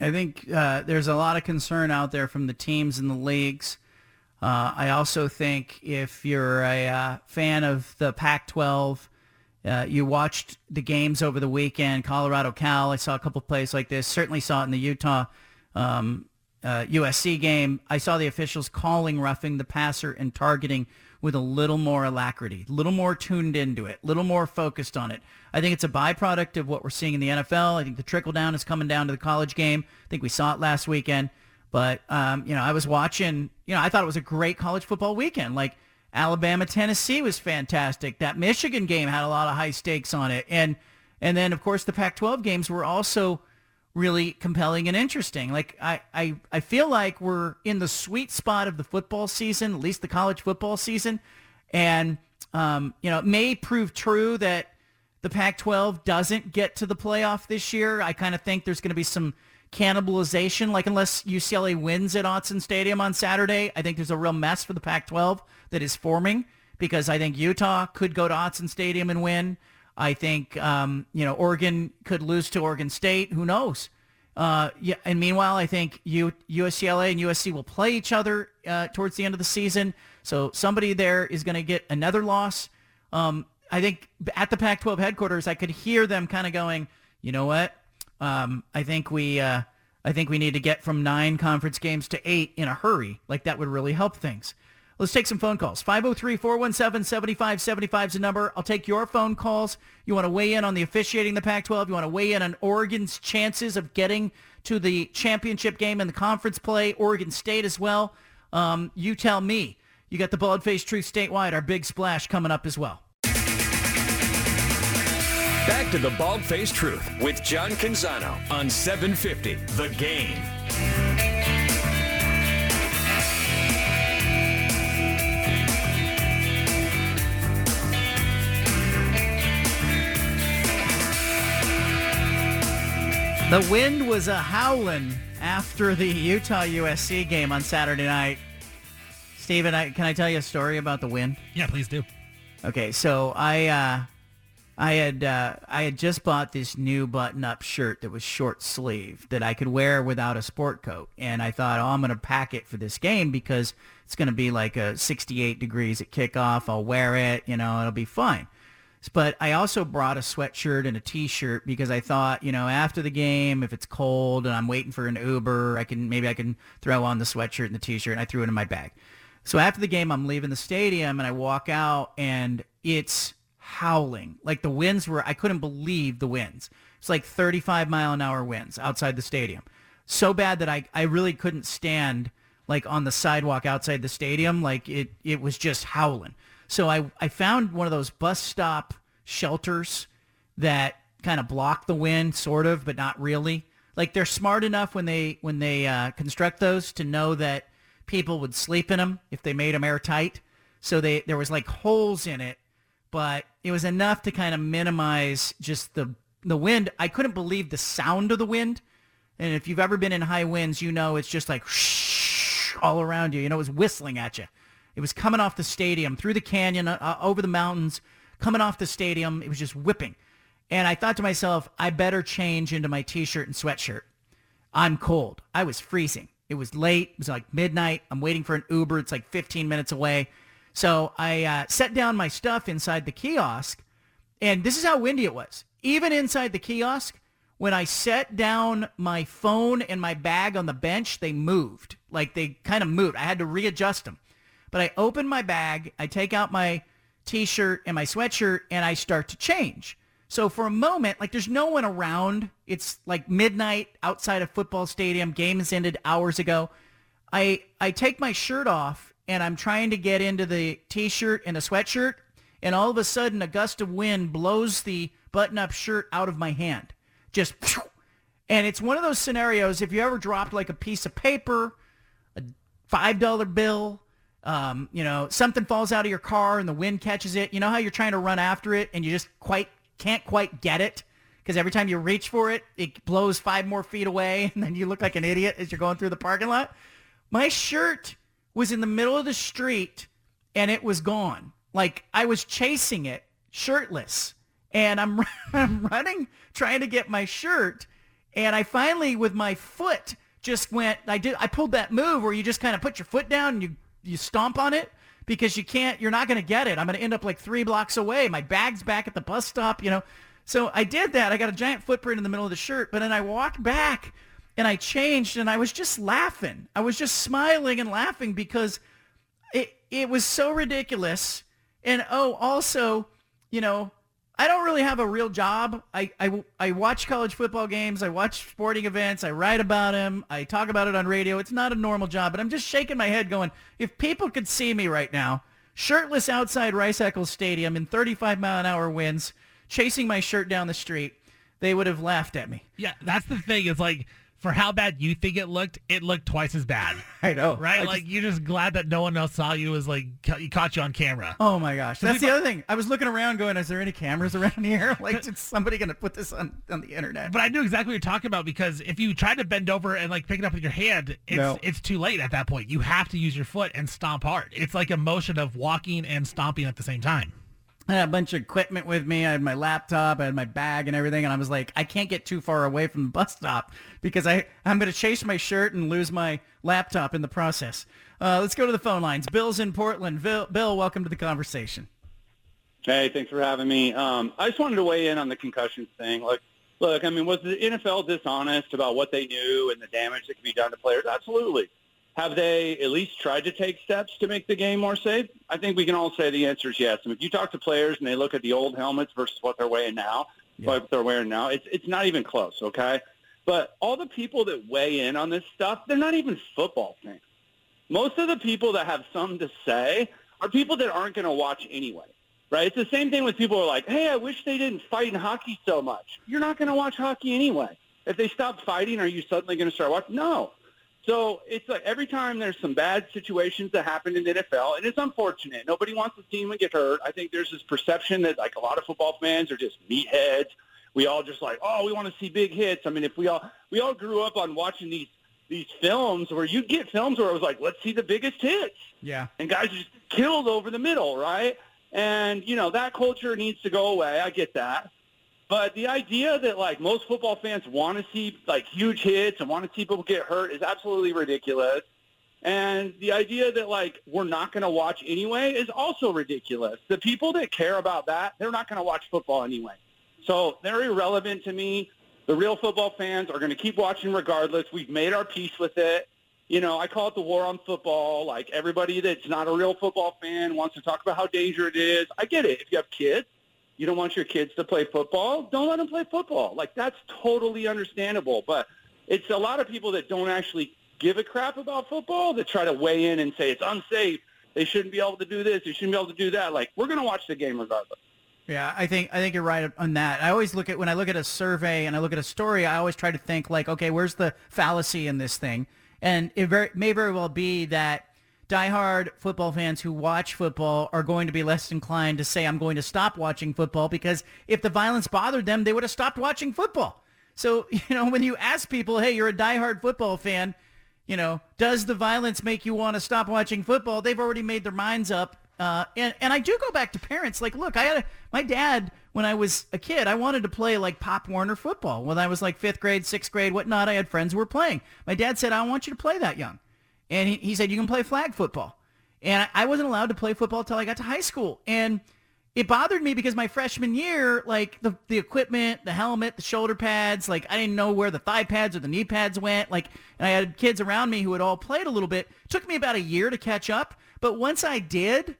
I think uh, there's a lot of concern out there from the teams and the leagues. Uh, I also think if you're a uh, fan of the Pac-12, uh, you watched the games over the weekend, Colorado Cal. I saw a couple plays like this. Certainly saw it in the Utah um, USC uh, game. I saw the officials calling roughing the passer and targeting with a little more alacrity, a little more tuned into it, a little more focused on it. I think it's a byproduct of what we're seeing in the NFL. I think the trickle down is coming down to the college game. I think we saw it last weekend. But, um, you know, I was watching, you know, I thought it was a great college football weekend. Like Alabama, Tennessee was fantastic. That Michigan game had a lot of high stakes on it. And, and then, of course, the Pac-12 games were also really compelling and interesting. Like I, I, I feel like we're in the sweet spot of the football season, at least the college football season. And, um, you know, it may prove true that the Pac-12 doesn't get to the playoff this year. I kind of think there's going to be some cannibalization. Like unless UCLA wins at Autzen Stadium on Saturday, I think there's a real mess for the Pac-12 that is forming because I think Utah could go to Autzen Stadium and win. I think um, you know Oregon could lose to Oregon State. Who knows? Uh, yeah, and meanwhile, I think U- UCLA and USC will play each other uh, towards the end of the season. So somebody there is going to get another loss. Um, I think at the Pac-12 headquarters, I could hear them kind of going, you know what? Um, I think we, uh, I think we need to get from nine conference games to eight in a hurry. Like that would really help things. Let's take some phone calls. 503-417-7575 is the number. I'll take your phone calls. You want to weigh in on the officiating the Pac-12. You want to weigh in on Oregon's chances of getting to the championship game and the conference play. Oregon State as well. Um, you tell me. You got the Bald Face Truth statewide, our big splash coming up as well. Back to the Bald Face Truth with John Canzano on 750 The Game. The wind was a howling after the Utah USC game on Saturday night. Steven, I, can I tell you a story about the wind? Yeah, please do. Okay, so I uh, I had uh, I had just bought this new button-up shirt that was short sleeve that I could wear without a sport coat, and I thought, oh, I'm going to pack it for this game because it's going to be like a 68 degrees at kickoff. I'll wear it, you know, it'll be fine. But I also brought a sweatshirt and a t-shirt because I thought, you know, after the game, if it's cold and I'm waiting for an Uber, I can maybe I can throw on the sweatshirt and the t-shirt, and I threw it in my bag. So after the game, I'm leaving the stadium and I walk out, and it's howling. Like the winds were, I couldn't believe the winds. It's like 35 mile an hour winds outside the stadium. So bad that I, I really couldn't stand like on the sidewalk outside the stadium. Like it, it was just howling. So I, I found one of those bus stop shelters that kind of block the wind sort of, but not really. Like they're smart enough when they, when they uh, construct those to know that people would sleep in them if they made them airtight. So they, there was like holes in it but it was enough to kind of minimize just the the wind. I couldn't believe the sound of the wind. And if you've ever been in high winds, you know it's just like all around you. You know, it was whistling at you. It was coming off the stadium, through the canyon, uh, over the mountains, coming off the stadium. It was just whipping. And I thought to myself, I better change into my t-shirt and sweatshirt. I'm cold. I was freezing. It was late. It was like midnight. I'm waiting for an Uber. It's like 15 minutes away. So I uh, set down my stuff inside the kiosk, and this is how windy it was. Even inside the kiosk, when I set down my phone and my bag on the bench, they moved. Like they kind of moved. I had to readjust them. But I open my bag, I take out my t-shirt and my sweatshirt, and I start to change. So for a moment, like there's no one around. It's like midnight outside a football stadium. Game has ended hours ago. I I take my shirt off and I'm trying to get into the t-shirt and a sweatshirt, and all of a sudden a gust of wind blows the button-up shirt out of my hand. Just, and it's one of those scenarios, if you ever dropped like a piece of paper, a $5 bill, um, you know, something falls out of your car and the wind catches it. You know how you're trying to run after it and you just quite can't quite get it because every time you reach for it, it blows five more feet away and then you look like an idiot as you're going through the parking lot. My shirt was in the middle of the street and it was gone. Like I was chasing it shirtless and I'm, I'm running trying to get my shirt and I finally with my foot just went I did I pulled that move where you just kind of put your foot down and you you stomp on it because you can't you're not going to get it. I'm going to end up like 3 blocks away. My bag's back at the bus stop, you know. So I did that. I got a giant footprint in the middle of the shirt, but then I walked back and I changed and I was just laughing. I was just smiling and laughing because it it was so ridiculous. And oh, also, you know, I don't really have a real job. I, I, I watch college football games. I watch sporting events. I write about them. I talk about it on radio. It's not a normal job, but I'm just shaking my head going, if people could see me right now, shirtless outside Rice Eccles Stadium in 35 mile an hour winds, chasing my shirt down the street, they would have laughed at me. Yeah, that's the thing. It's like for how bad you think it looked, it looked twice as bad. I know, right? I like just, you're just glad that no one else saw you. Was like he caught you on camera. Oh my gosh, that's the other thing. I was looking around, going, "Is there any cameras around here? Like, is somebody going to put this on on the internet?" But I knew exactly what you're talking about because if you try to bend over and like pick it up with your hand, it's No. it's too late at that point. You have to use your foot and stomp hard. It's like a motion of walking and stomping at the same time. I had a bunch of equipment with me. I had my laptop, I had my bag and everything, and I was like, I can't get too far away from the bus stop because I I'm going to chase my shirt and lose my laptop in the process. Uh, let's go to the phone lines. Bill's in Portland. Bill, Bill, welcome to the conversation. Hey, thanks for having me. Um, I just wanted to weigh in on the concussion thing. Like, look, I mean, was the NFL dishonest about what they knew and the damage that could be done to players? Absolutely. Have they at least tried to take steps to make the game more safe? I think we can all say the answer is yes. And if you talk to players and they look at the old helmets versus what they're wearing now, what they're wearing now, it's it's not even close. Okay, but all the people that weigh in on this stuff, they're not even football fans. Most of the people that have something to say are people that aren't going to watch anyway. Right? It's the same thing with people who are like, hey, I wish they didn't fight in hockey so much. You're not going to watch hockey anyway. If they stop fighting, are you suddenly going to start watching? No. So it's like every time there's some bad situations that happen in the NFL, and it's unfortunate. Nobody wants to see anyone get hurt. I think there's this perception that like a lot of football fans are just meatheads. We all just like, oh, we want to see big hits. I mean, if we all we all grew up on watching these these films where you get films where it was like, let's see the biggest hits Yeah. and guys just killed over the middle, right? And, you know, that culture needs to go away. I get that. But the idea that like most football fans want to see like huge hits and want to see people get hurt is absolutely ridiculous. And the idea that like we're not going to watch anyway is also ridiculous. The people that care about that, they're not going to watch football anyway. So they're irrelevant to me. The real football fans are going to keep watching regardless. We've made our peace with it. You know, I call it the war on football. Like everybody that's not a real football fan wants to talk about how dangerous it is. I get it. If you have kids, you don't want your kids to play football, don't let them play football. Like that's totally understandable. But it's a lot of people that don't actually give a crap about football that try to weigh in and say it's unsafe. They shouldn't be able to do this. They shouldn't be able to do that. Like we're going to watch the game regardless. Yeah, I think I think you're right on that. I always look at when I look at a survey and I look at a story, I always try to think like, okay, where's the fallacy in this thing? And it very, may very well be that diehard football fans who watch football are going to be less inclined to say, I'm going to stop watching football because if the violence bothered them, they would have stopped watching football. So, you know, when you ask people, hey, you're a diehard football fan, you know, does the violence make you want to stop watching football? They've already made their minds up uh, and, and I do go back to parents. Like, look, I had a, my dad when I was a kid. I wanted to play like Pop Warner football when I was like fifth grade, sixth grade, whatnot. I had friends who were playing. My dad said, "I want you to play that young," and he, he said, "You can play flag football." And I, I wasn't allowed to play football until I got to high school, and it bothered me because my freshman year, like the the equipment, the helmet, the shoulder pads, like I didn't know where the thigh pads or the knee pads went. Like, and I had kids around me who had all played a little bit. It took me about a year to catch up, but once I did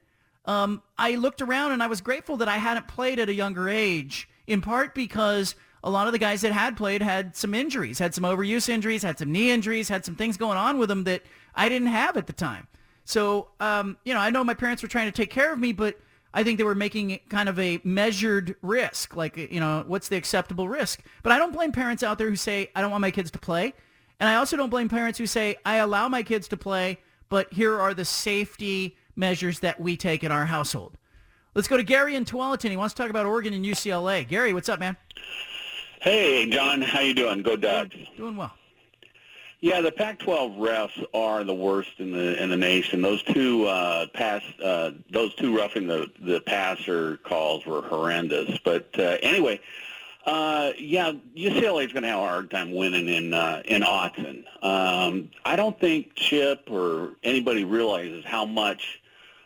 um, I looked around and I was grateful that I hadn't played at a younger age, in part because a lot of the guys that had played had some injuries, had some overuse injuries, had some knee injuries, had some things going on with them that I didn't have at the time. So, um, you know, I know my parents were trying to take care of me, but I think they were making kind of a measured risk, like, you know, what's the acceptable risk? But I don't blame parents out there who say, I don't want my kids to play. And I also don't blame parents who say, I allow my kids to play, but here are the safety measures that we take in our household. Let's go to Gary in Tualatin. He wants to talk about Oregon and UCLA. Gary, what's up, man? Hey, John. How you doing? Go Ducks. Doing well. Yeah, the Pac-12 refs are the worst in the in the nation. Those two uh, pass, uh, those two roughing the the passer calls were horrendous. But uh, anyway, uh, yeah, UCLA is going to have a hard time winning in uh, in Autzen. Um, I don't think Chip or anybody realizes how much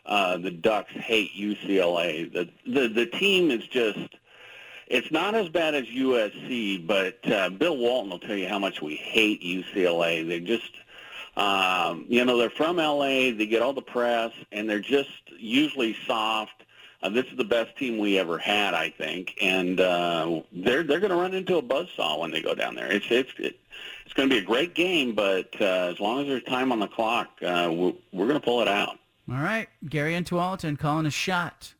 uh, the Ducks hate UCLA. The, the the team is just it's not as bad as USC, but uh, Bill Walton will tell you how much we hate UCLA. They just um, you know they're from LA. They get all the press, and they're just usually soft uh, this is the best team we ever had, I think, and uh, they're they're going to run into a buzzsaw when they go down there. It's it's it's going to be a great game, but uh, as long as there's time on the clock, uh, we're, we're going to pull it out. All right, Gary and Tualatin calling a shot.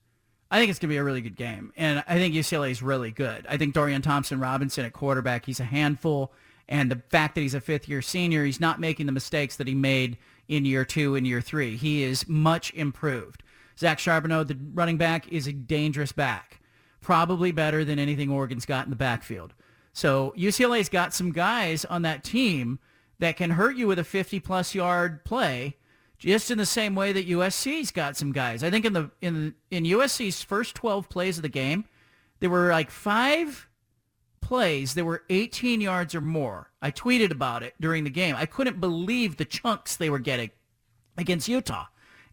I think it's going to be a really good game, and I think UCLA is really good. I think Dorian Thompson Robinson at quarterback, he's a handful, and the fact that he's a fifth-year senior, he's not making the mistakes that he made in year two and year three. He is much improved. Zach Charbonnet, the running back, is a dangerous back. Probably better than anything Oregon's got in the backfield. So UCLA's got some guys on that team that can hurt you with a 50-plus yard play, just in the same way that USC's got some guys. I think in the in in USC's first 12 plays of the game, there were like five plays that were 18 yards or more. I tweeted about it during the game. I couldn't believe the chunks they were getting against Utah.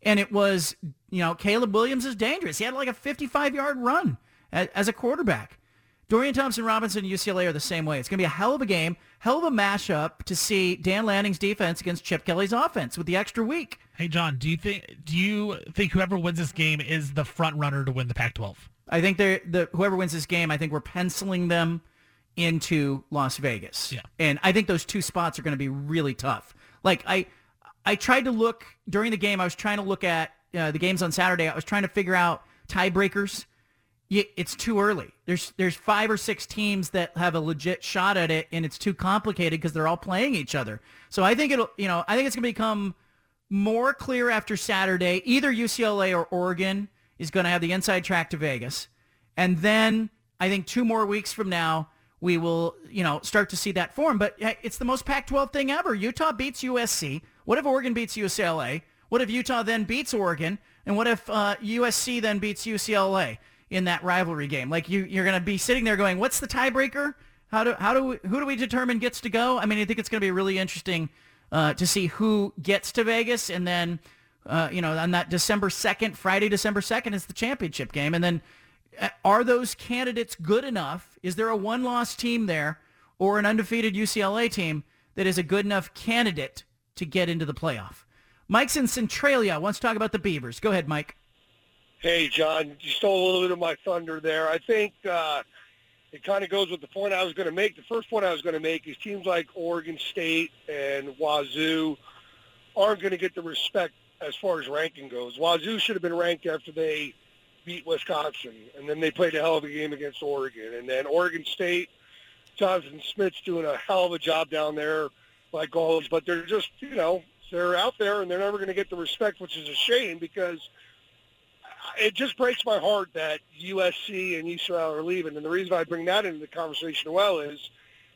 And it was, you know, Caleb Williams is dangerous. He had like a 55-yard run as a quarterback. Dorian Thompson Robinson and UCLA are the same way. It's going to be a hell of a game, hell of a mashup to see Dan Lanning's defense against Chip Kelly's offense with the extra week. Hey John, do you think do you think whoever wins this game is the front runner to win the Pac-12? I think they're the whoever wins this game. I think we're penciling them into Las Vegas. Yeah. And I think those two spots are going to be really tough. Like I I tried to look during the game. I was trying to look at uh, the games on Saturday. I was trying to figure out tiebreakers. It's too early. There's there's five or six teams that have a legit shot at it, and it's too complicated because they're all playing each other. So I think it'll, you know, I think it's to become more clear after Saturday. Either UCLA or Oregon is to have the inside track to Vegas, and then I think two more weeks from now we will, you know, start to see that form. But it's the most Pac-12 thing ever. Utah beats USC. What if Oregon beats UCLA? What if Utah then beats Oregon? And what if uh, USC then beats UCLA in that rivalry game? Like you, you're going to be sitting there going, "What's the tiebreaker? How do how do we, who do we determine gets to go?" I mean, I think it's going to be really interesting uh, to see who gets to Vegas, and then uh, you know on that December second, Friday, December second is the championship game, and then uh, are those candidates good enough? Is there a one-loss team there or an undefeated UCLA team that is a good enough candidate to get into the playoff? Mike's in Centralia wants to talk about the Beavers. Go ahead, Mike. Hey, John, you stole a little bit of my thunder there. I think uh, it kind of goes with the point I was going to make. The first point I was going to make is teams like Oregon State and Wazoo aren't going to get the respect as far as ranking goes. Wazoo should have been ranked after they beat Wisconsin, and then they played a hell of a game against Oregon. And then Oregon State, Jonathan Smith's doing a hell of a job down there, like always. But they're just, you know, they're out there and they're never going to get the respect, which is a shame because it just breaks my heart that USC and UCLA are leaving. And the reason I bring that into the conversation well is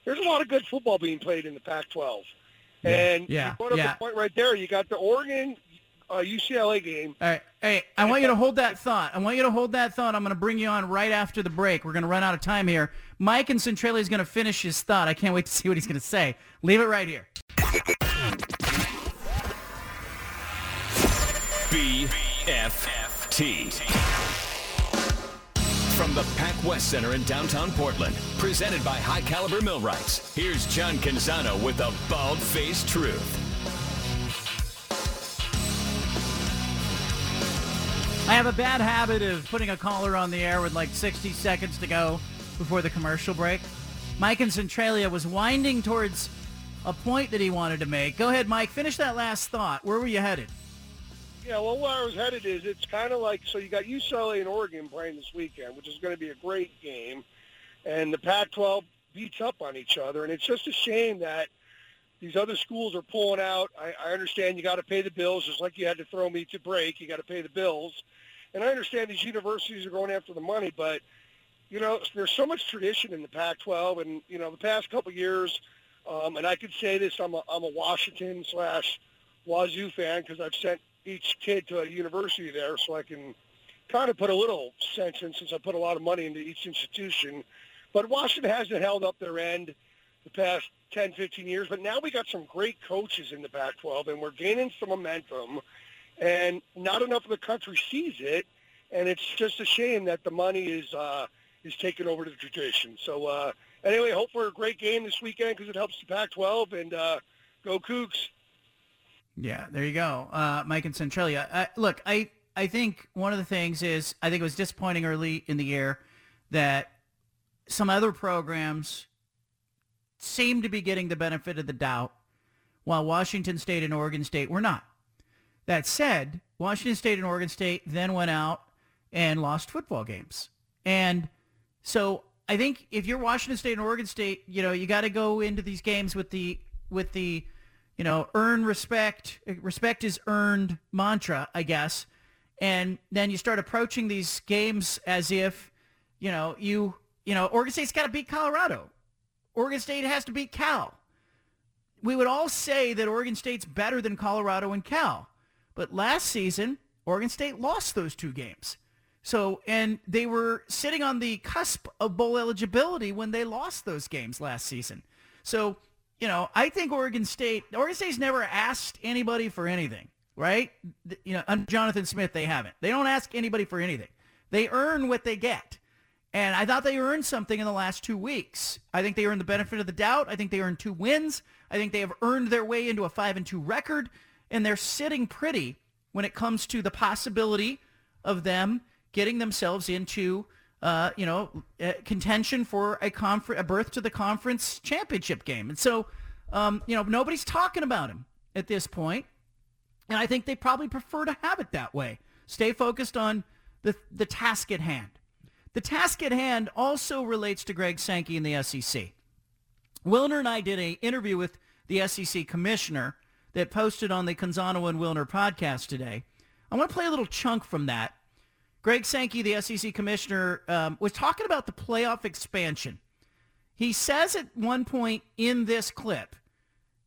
there's a lot of good football being played in the Pac-12. Yeah. And Yeah. you brought up Yeah. the point right there. You got the Oregon uh, UCLA game. All right. Hey, I want you to hold that thought. I want you to hold that thought. I'm going to bring you on right after the break. We're going to run out of time here. Mike and Centralia is going to finish his thought. I can't wait to see what he's going to say. Leave it right here. BFT. From the Pac West Center in downtown Portland, presented by High Caliber Millwrights, here's John Canzano with the bald-faced truth. I have a bad habit of putting a caller on the air with like 60 seconds to go before the commercial break. Mike in Centralia was winding towards a point that he wanted to make. Go ahead, Mike. Finish that last thought. Where were you headed? Yeah, well, where I was headed is it's kind of like so you got UCLA and Oregon playing this weekend, which is going to be a great game, and the Pac-12 beats up on each other, and it's just a shame that these other schools are pulling out. I, I understand you got to pay the bills, just like you had to throw me to break. You got to pay the bills, and I understand these universities are going after the money, but you know there's so much tradition in the Pac-12, and you know the past couple years, um, and I could say this: I'm a I'm a Washington slash Wazoo fan because I've sent each kid to a university there, so I can kind of put a little sense in since I put a lot of money into each institution. But Washington hasn't held up their end the past 10, 15 years. But now we got some great coaches in the Pac-12, and we're gaining some momentum. And not enough of the country sees it, and it's just a shame that the money is uh, is taking over the tradition. So uh, anyway, hope for a great game this weekend because it helps the Pac-12, and uh, go Cougs. Yeah, there you go, uh, Mike and Centralia. Uh, look, I I think one of the things is I think it was disappointing early in the year that some other programs seem to be getting the benefit of the doubt, while Washington State and Oregon State were not. That said, Washington State and Oregon State then went out and lost football games, and so I think if you're Washington State and Oregon State, you know you got to go into these games with the with the you know, earn respect. Respect is earned mantra, I guess. And then you start approaching these games as if, you know, you, you know, Oregon State's got to beat Colorado. Oregon State has to beat Cal. We would all say that Oregon State's better than Colorado and Cal. But last season, Oregon State lost those two games. So, and they were sitting on the cusp of bowl eligibility when they lost those games last season. So, you know, I think Oregon State, Oregon State's never asked anybody for anything, right? You know, under Jonathan Smith, they haven't. They don't ask anybody for anything. They earn what they get. And I thought they earned something in the last two weeks. I think they earned the benefit of the doubt. I think they earned two wins. I think they have earned their way into a five and two record, and they're sitting pretty when it comes to the possibility of them getting themselves into, uh, you know, uh, contention for a confer- a berth to the conference championship game. And so, um, you know, nobody's talking about him at this point. and I think they probably prefer to have it that way. Stay focused on the the task at hand. The task at hand also relates to Greg Sankey and the SEC. Wilner and I did a interview with the SEC commissioner that posted on the Canzano and Wilner podcast today. I want to play a little chunk from that. Greg Sankey, the SEC commissioner, um, was talking about the playoff expansion. He says at one point in this clip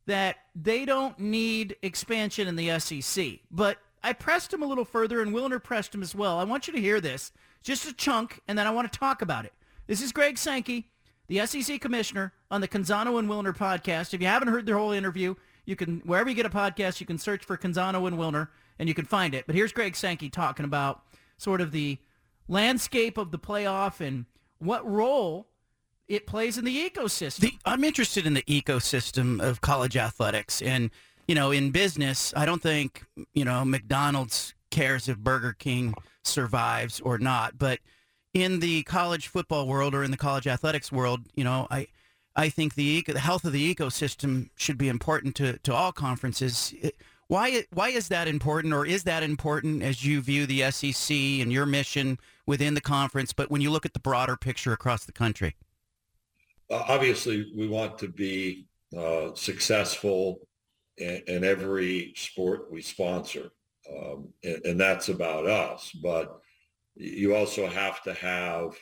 that they don't need expansion in the SEC, but I pressed him a little further, and Wilner pressed him as well. I want you to hear this, just a chunk, and then I want to talk about it. This is Greg Sankey, the SEC commissioner, on the Canzano and Wilner podcast. If you haven't heard their whole interview, you can wherever you get a podcast, you can search for Canzano and Wilner, and you can find it. But here's Greg Sankey talking about sort of the landscape of the playoff and what role it plays in the ecosystem. The, I'm interested in the ecosystem of college athletics. And, you know, in business, I don't think, you know, McDonald's cares if Burger King survives or not. But in the college football world or in the college athletics world, you know, I, I think the, eco, the health of the ecosystem should be important to, to all conferences. Why, why is that important or is that important as you view the SEC and your mission within the conference, but when you look at the broader picture across the country? Uh, obviously, we want to be uh, successful in, in, every sport we sponsor, um, and, and, that's about us. But you also have to have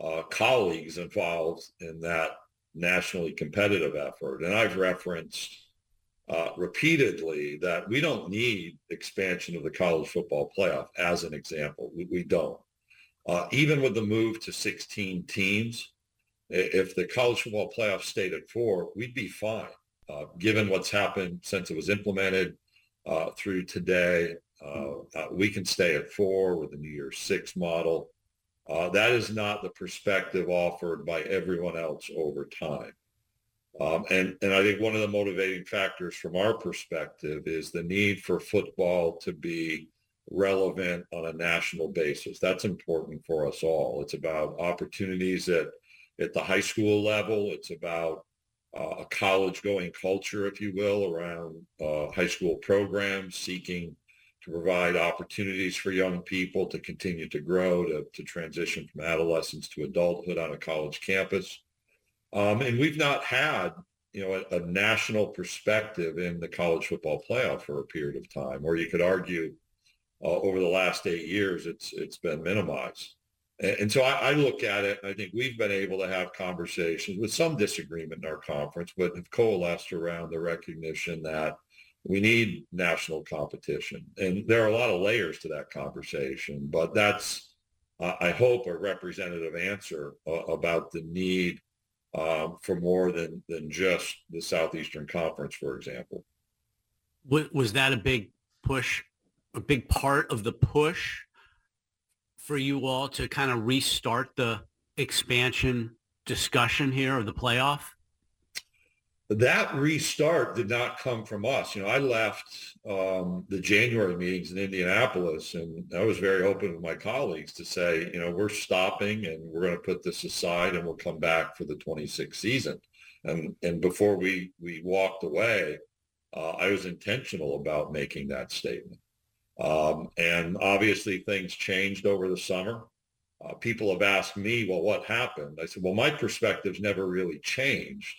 uh, colleagues involved in that nationally competitive effort. And I've referenced uh, repeatedly that we don't need expansion of the college football playoff as an example. We, we don't. Uh, even with the move to 16 teams, if the college football playoff stayed at four, we'd be fine. Uh, given what's happened since it was implemented uh, through today, uh, uh, we can stay at four with the New Year Six model. Uh, that is not the perspective offered by everyone else over time. Um, and, and I think one of the motivating factors from our perspective is the need for football to be relevant on a national basis. That's important for us all. It's about opportunities at, at the high school level. It's about uh, a college going culture, if you will, around uh, high school programs seeking to provide opportunities for young people to continue to grow, to, to transition from adolescence to adulthood on a college campus. Um, and we've not had, you know, a, a, national perspective in the college football playoff for a period of time, or you could argue uh, over the last eight years, it's it's been minimized. And, and so I, I, look at it, I think we've been able to have conversations with some disagreement in our conference, but have coalesced around the recognition that we need national competition. And there are a lot of layers to that conversation, but that's, uh, I hope, a representative answer uh, about the need um, for more than, than just the Southeastern Conference, for example. Was that a big push, a big part of the push for you all to kind of restart the expansion discussion here of the playoff? That restart did not come from us. You know, I left um, the January meetings in Indianapolis, and I was very open with my colleagues to say, you know, we're stopping and we're going to put this aside, and we'll come back for the 26th season. And and before we we walked away, uh, I was intentional about making that statement. Um, and obviously, things changed over the summer. Uh, people have asked me, well, what happened? I said, well, my perspectives never really changed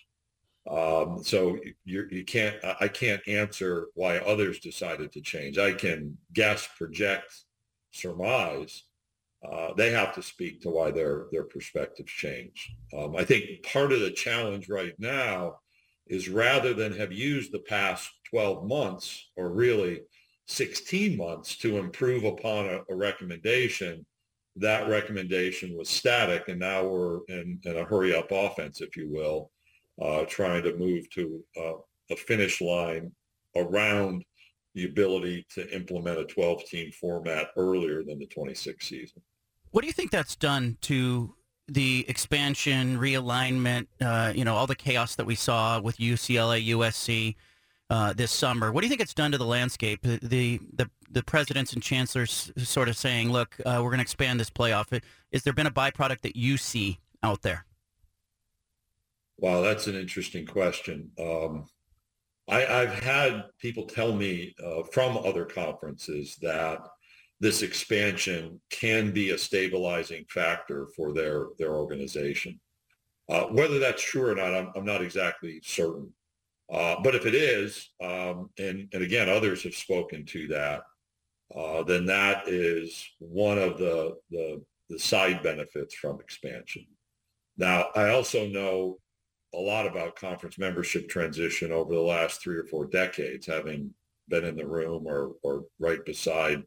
um, so you, you can't, I can't answer why others decided to change. I can guess, project, surmise. Uh, they have to speak to why their their perspectives change. Um, I think part of the challenge right now is rather than have used the past 12 months or really 16 months to improve upon a, a recommendation, that recommendation was static, and now we're in, in a hurry up offense, if you will uh, trying to move to uh, a finish line around the ability to implement a 12-team format earlier than the 26th season. What do you think that's done to the expansion, realignment, uh, you know, all the chaos that we saw with UCLA, USC uh, this summer? What do you think it's done to the landscape? The the the, the presidents and chancellors sort of saying, "Look, uh, we're going to expand this playoff." Is there been a byproduct that you see out there? Wow, that's an interesting question. Um, I, have had people tell me uh, from other conferences that this expansion can be a stabilizing factor for their their organization. Uh, whether that's true or not, I'm, I'm not exactly certain. Uh, but if it is, um, and, and again, others have spoken to that, uh, then that is one of the, the, the side benefits from expansion. Now, I also know a lot about conference membership transition over the last three or four decades, having been in the room or, or right beside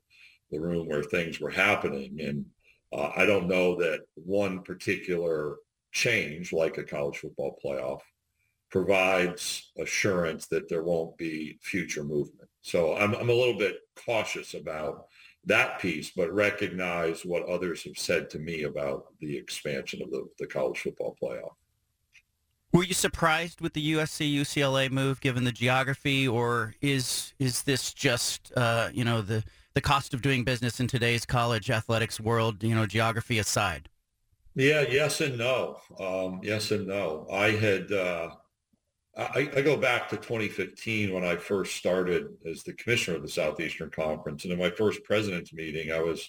the room where things were happening. And uh, I don't know that one particular change, like a college football playoff, provides assurance that there won't be future movement. So I'm, I'm a little bit cautious about that piece, but recognize what others have said to me about the expansion of the, the college football playoff. Were you surprised with the USC UCLA move, given the geography, or is is this just uh, you know the the cost of doing business in today's college athletics world? You know, geography aside. Yeah, yes and no. Um, yes and no. I had uh, I, I, go back to 2015 when I first started as the commissioner of the Southeastern Conference, and in my first president's meeting, I was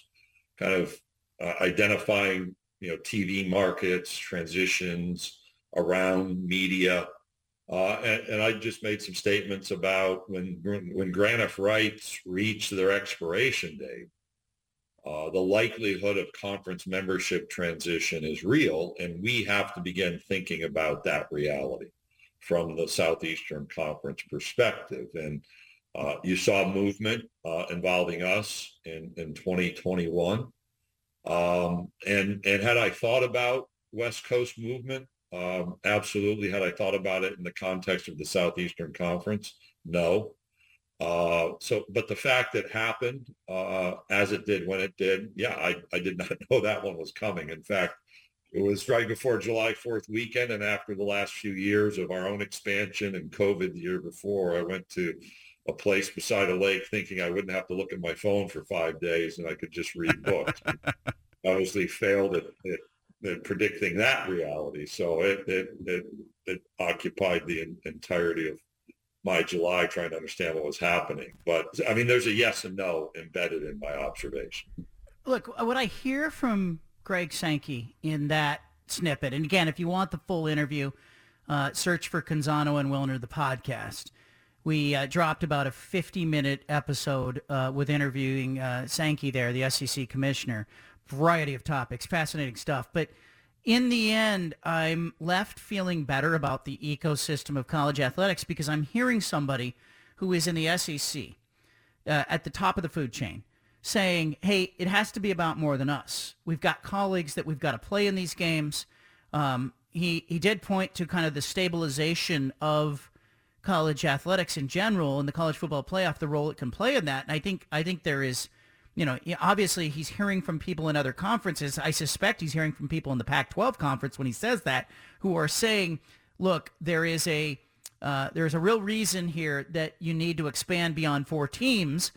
kind of uh, identifying you know TV markets, transitions around media. Uh, and, and, I just made some statements about when when grant of rights reach their expiration date, uh, the likelihood of conference membership transition is real, and we have to begin thinking about that reality from the Southeastern Conference perspective. And uh, you saw movement uh, involving us in, in 2021. Um, and, and had I thought about West Coast movement, um, absolutely. Had I thought about it in the context of the Southeastern Conference? No. Uh, so, but the fact that happened uh, as it did when it did, yeah, I, I did not know that one was coming. In fact, it was right before July 4th weekend and after the last few years of our own expansion and COVID the year before, I went to a place beside a lake thinking I wouldn't have to look at my phone for five days and I could just read books. Obviously failed at, at predicting that reality. So it, it, it, it occupied the entirety of my July trying to understand what was happening. But I mean, there's a yes and no embedded in my observation. Look, what I hear from Greg Sankey in that snippet, and again, if you want the full interview, uh, search for Canzano and Wilner, the podcast. We uh, dropped about a 50-minute episode uh, with interviewing uh, Sankey there, the SEC commissioner variety of topics, fascinating stuff. But in the end, I'm left feeling better about the ecosystem of college athletics because I'm hearing somebody who is in the SEC uh, at the top of the food chain saying, hey, it has to be about more than us. We've got colleagues that we've got to play in these games. Um, he, he did point to kind of the stabilization of college athletics in general and the college football playoff, the role it can play in that. And I think, I think there is – you know, obviously he's hearing from people in other conferences. I suspect he's hearing from people in the Pac-12 conference when he says that, who are saying, "Look, there is a uh, there's a real reason here that you need to expand beyond four teams."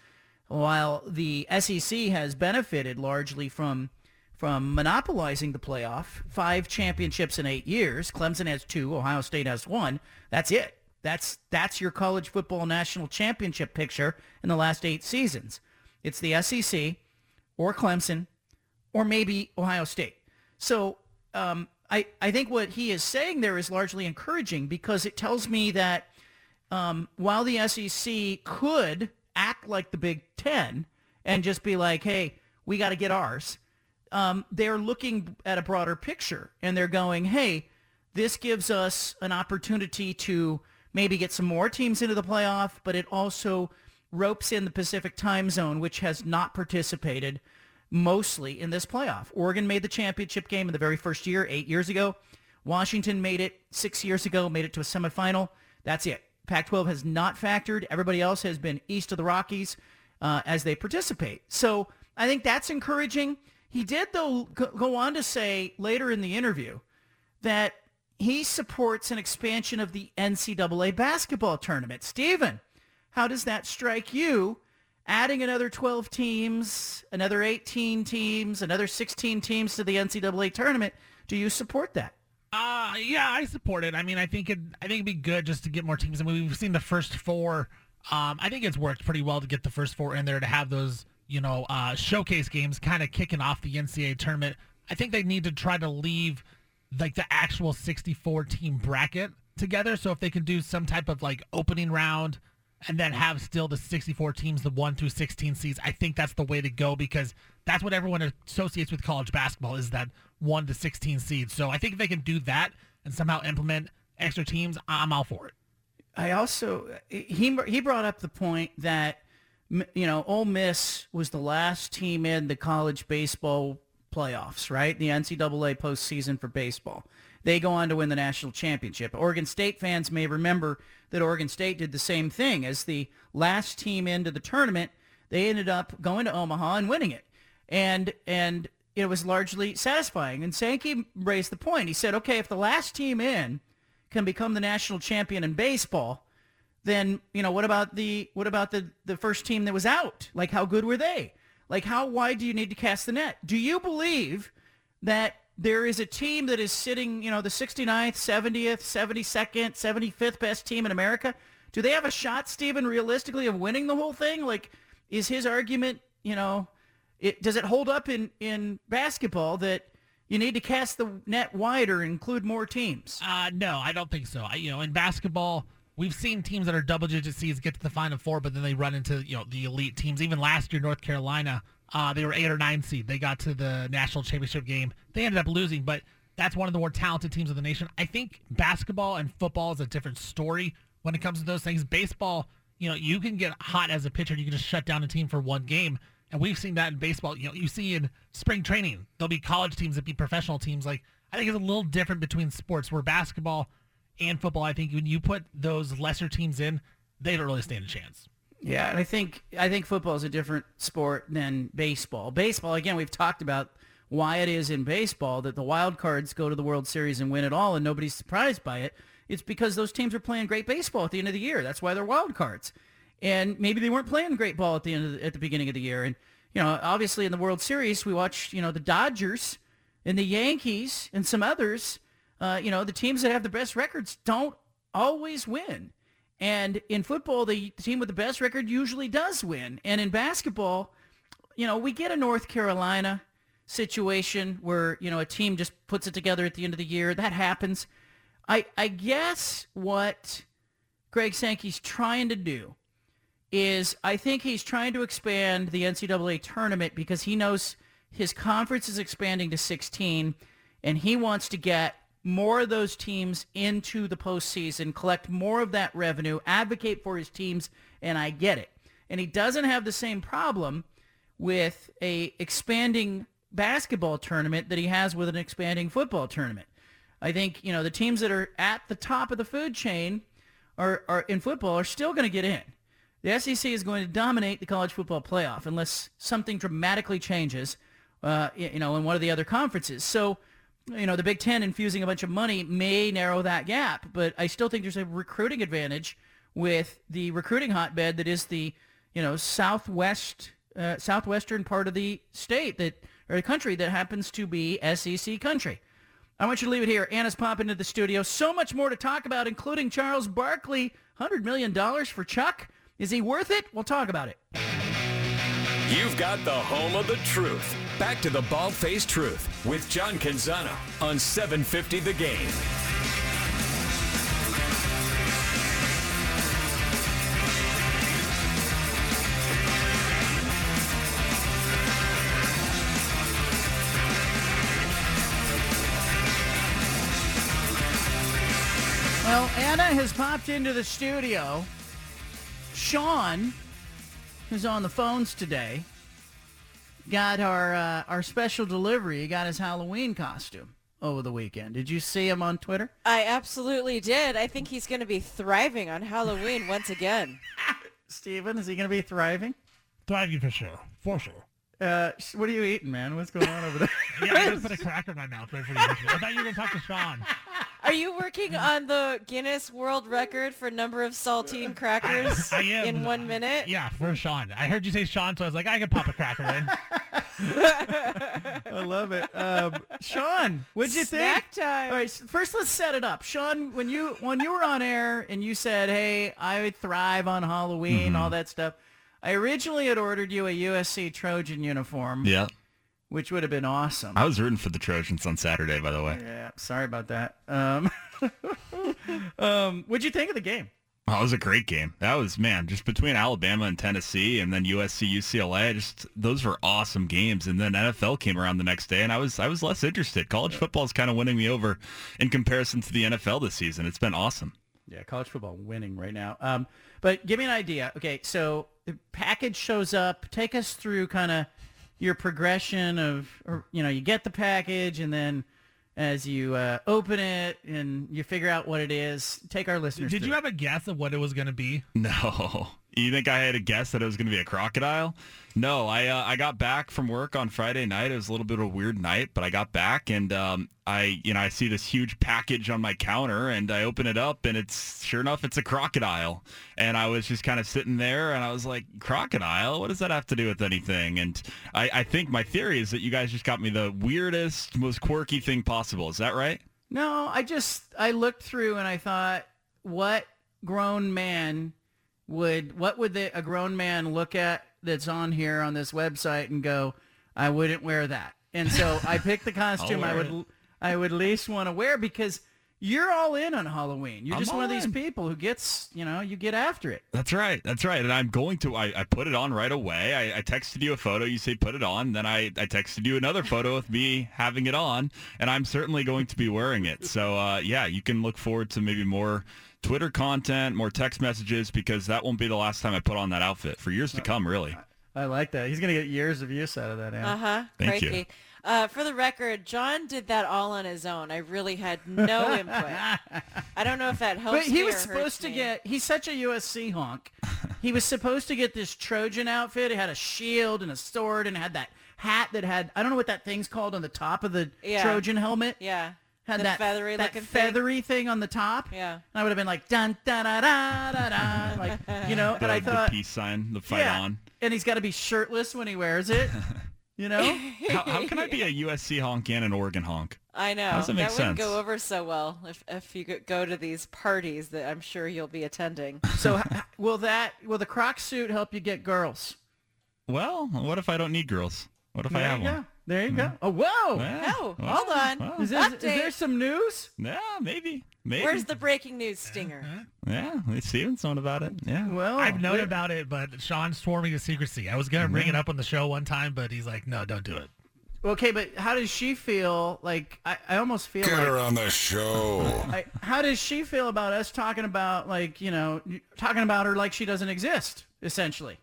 While the SEC has benefited largely from from monopolizing the playoff, five championships in eight years. Clemson has two. Ohio State has one. That's it. That's that's your college football national championship picture in the last eight seasons. It's the SEC or Clemson or maybe Ohio State. So um, I, I think what he is saying there is largely encouraging because it tells me that um, while the SEC could act like the Big Ten and just be like, hey, we got to get ours, um, they're looking at a broader picture and they're going, hey, this gives us an opportunity to maybe get some more teams into the playoff, but it also ropes in the Pacific time zone, which has not participated mostly in this playoff. Oregon made the championship game in the very first year, eight years ago. Washington made it six years ago, made it to a semifinal. That's it. Pac-12 has not factored. Everybody else has been east of the Rockies uh, as they participate. So I think that's encouraging. He did, though, go on to say later in the interview that he supports an expansion of the NCAA basketball tournament. Stephen, how does that strike you? Adding another 12 teams, another 18 teams, another 16 teams to the NCAA tournament. Do you support that? Uh, yeah, I support it. I mean, I think it. I think it'd be good just to get more teams. I mean, we've seen the first four. Um, I think it's worked pretty well to get the first four in there to have those, you know, uh, showcase games kind of kicking off the NCAA tournament. I think they need to try to leave like the actual 64 team bracket together. So if they can do some type of like opening round, and then have still the 64 teams, the 1 through 16 seeds. I think that's the way to go because that's what everyone associates with college basketball is that 1 to 16 seeds. So I think if they can do that and somehow implement extra teams, I'm all for it. I also he he brought up the point that you know Ole Miss was the last team in the college baseball playoffs, right? The NCAA postseason for baseball. They go on to win the national championship. Oregon State fans may remember that Oregon State did the same thing as the last team into the tournament. They ended up going to Omaha and winning it, and and it was largely satisfying. And Sankey raised the point. He said, okay, if the last team in can become the national champion in baseball, then you know what about the what about the the first team that was out? Like how good were they? Like how wide do you need to cast the net? Do you believe that there is a team that is sitting, you know, the 69th, 70th, 72nd, 75th best team in America? Do they have a shot, Stephen, realistically, of winning the whole thing? Like, is his argument, you know, it, does it hold up in, in basketball that you need to cast the net wider and include more teams? Uh, no, I don't think so. I, you know, in basketball, we've seen teams that are double-digit seeds get to the Final Four, but then they run into you know the elite teams. Even last year, North Carolina, uh, they were eight or nine seed. They got to the national championship game. They ended up losing, but that's one of the more talented teams of the nation. I think basketball and football is a different story when it comes to those things. Baseball, you know, you can get hot as a pitcher. You can just shut down a team for one game. And we've seen that in baseball. You know, you see in spring training, there'll be college teams that be professional teams. Like I think it's a little different between sports where basketball and football, I think when you put those lesser teams in, they don't really stand a chance. Yeah, and I think I think football is a different sport than baseball. Baseball, again, we've talked about why it is in baseball that the wild cards go to the World Series and win it all, and nobody's surprised by it. It's because those teams are playing great baseball at the end of the year. That's why they're wild cards. And maybe they weren't playing great ball at the end the, at the beginning of the year. And you know, obviously in the World Series, we watched you know the Dodgers and the Yankees and some others. Uh, you know, the teams that have the best records don't always win. And in football, the team with the best record usually does win. And in basketball, you know, we get a North Carolina situation where, you know, a team just puts it together at the end of the year. That happens. I, I guess what Greg Sankey's trying to do is I think he's trying to expand the NCAA tournament because he knows his conference is expanding to 16 and he wants to get more of those teams into the postseason, collect more of that revenue, advocate for his teams, and I get it. And he doesn't have the same problem with a expanding basketball tournament that he has with an expanding football tournament. I think, you know, the teams that are at the top of the food chain are, are in football are still going to get in. The SEC is going to dominate the college football playoff unless something dramatically changes, uh, you know, in one of the other conferences. So you know, the Big Ten infusing a bunch of money may narrow that gap, but I still think there's a recruiting advantage with the recruiting hotbed that is the, you know, southwest, uh, southwestern part of the state that, or the country that happens to be SEC country. I want you to leave it here. Anna's popping into the studio. So much more to talk about, including Charles Barkley, $100 million for Chuck. Is he worth it? We'll talk about it. You've got the home of the truth. Back to the Bald Faced Truth with John Canzano on 750 The Game. Well, Anna has popped into the studio. Sean, who's on the phones today, got our uh, our special delivery. He got his Halloween costume over the weekend. Did you see him on Twitter? I absolutely did. I think he's going to be thriving on Halloween once again. Steven, is he going to be thriving? Thriving for sure. For sure. Uh, what are you eating, man? What's going on over there? yeah, I just put a cracker in my mouth right for the I thought you were going to talk to Sean. Are you working on the Guinness World Record for number of saltine crackers I am. in one minute? Yeah, for Sean. I heard you say Sean, so I was like, I can pop a cracker in. I love it. Um, Sean, what'd you Snack think? time. All right, s- first let's set it up. Sean, when you when you were on air and you said, "Hey, I thrive on Halloween, all that stuff," I originally had ordered you a USC Trojan uniform. Yeah. Which would have been awesome. I was rooting for the Trojans on Saturday, by the way. Yeah, sorry about that. Um, um, what'd you think of the game? Well, it was a great game. That was man, just between Alabama and Tennessee, and then USC UCLA. Just those were awesome games. And then NFL came around the next day, and I was I was less interested. College football is kind of winning me over in comparison to the NFL this season. It's been awesome. Yeah, college football winning right now. Um, but give me an idea. Okay, so the package shows up. Take us through kind of your progression of, or, you know, you get the package and then as you uh, open it and you figure out what it is, take our listeners. Did through you it. have a guess of what it was going to be? No. You think I had a guess that it was going to be a crocodile? No, I uh, I got back from work on Friday night. It was a little bit of a weird night, but I got back and um, I you know I see this huge package on my counter and I open it up and it's sure enough it's a crocodile. And I was just kind of sitting there and I was like, crocodile? What does that have to do with anything? And I, I think my theory is that you guys just got me the weirdest, most quirky thing possible. Is that right? No, I just I looked through and I thought, what grown man would what would the, a grown man look at that's on here on this website and go, I wouldn't wear that. And so I picked the costume I would it. I would least want to wear because you're all in on Halloween. You're I'm just one of these in. people who gets, you know, you get after it. That's right. That's right. And I'm going to, I, I put it on right away. I, I texted you a photo. You say put it on. Then I, I texted you another photo with me having it on. And I'm certainly going to be wearing it. So, uh, yeah, you can look forward to maybe more Twitter content, more text messages, because that won't be the last time I put on that outfit for years to come, really. I like that. He's gonna get years of use out of that. Al. Uh huh. Thank you. Uh, for the record, John did that all on his own. I really had no input. I don't know if that helps. But he me was or supposed to me. get. He's such a USC honk. he was supposed to get this Trojan outfit. It had a shield and a sword, and it had that hat that had. I don't know what that thing's called on the top of the Yeah. Trojan helmet. Yeah. Had The that feathery that looking thing. thing. on the top. Yeah. And I would have been like dun da da da da da, like you know. The, and I the thought, peace sign, the fight yeah. on. And he's got to be shirtless when he wears it. You know. How, how can I be a USC honk and an Oregon honk? I know How does that make wouldn't go over so well if if you go to these parties that I'm sure you'll be attending. So will that will the Croc suit help you get girls? Well, what if I don't need girls? What if I have you one? go. There you go. Oh whoa! Yeah. Oh, Well, hold on. well. Is, this, is Update. there some news? Yeah, maybe. Maybe. Where's the breaking news stinger? Yeah, Steven's known about it. Yeah. Well, I've known wait- about it, but Sean swore me to secrecy. I was going to bring it up on the show one time, but he's like, no, don't do it. Okay, but how does she feel? Like I, I almost feel Get like. her on the show. I, how does she feel about us talking about like you know talking about her like she doesn't exist essentially?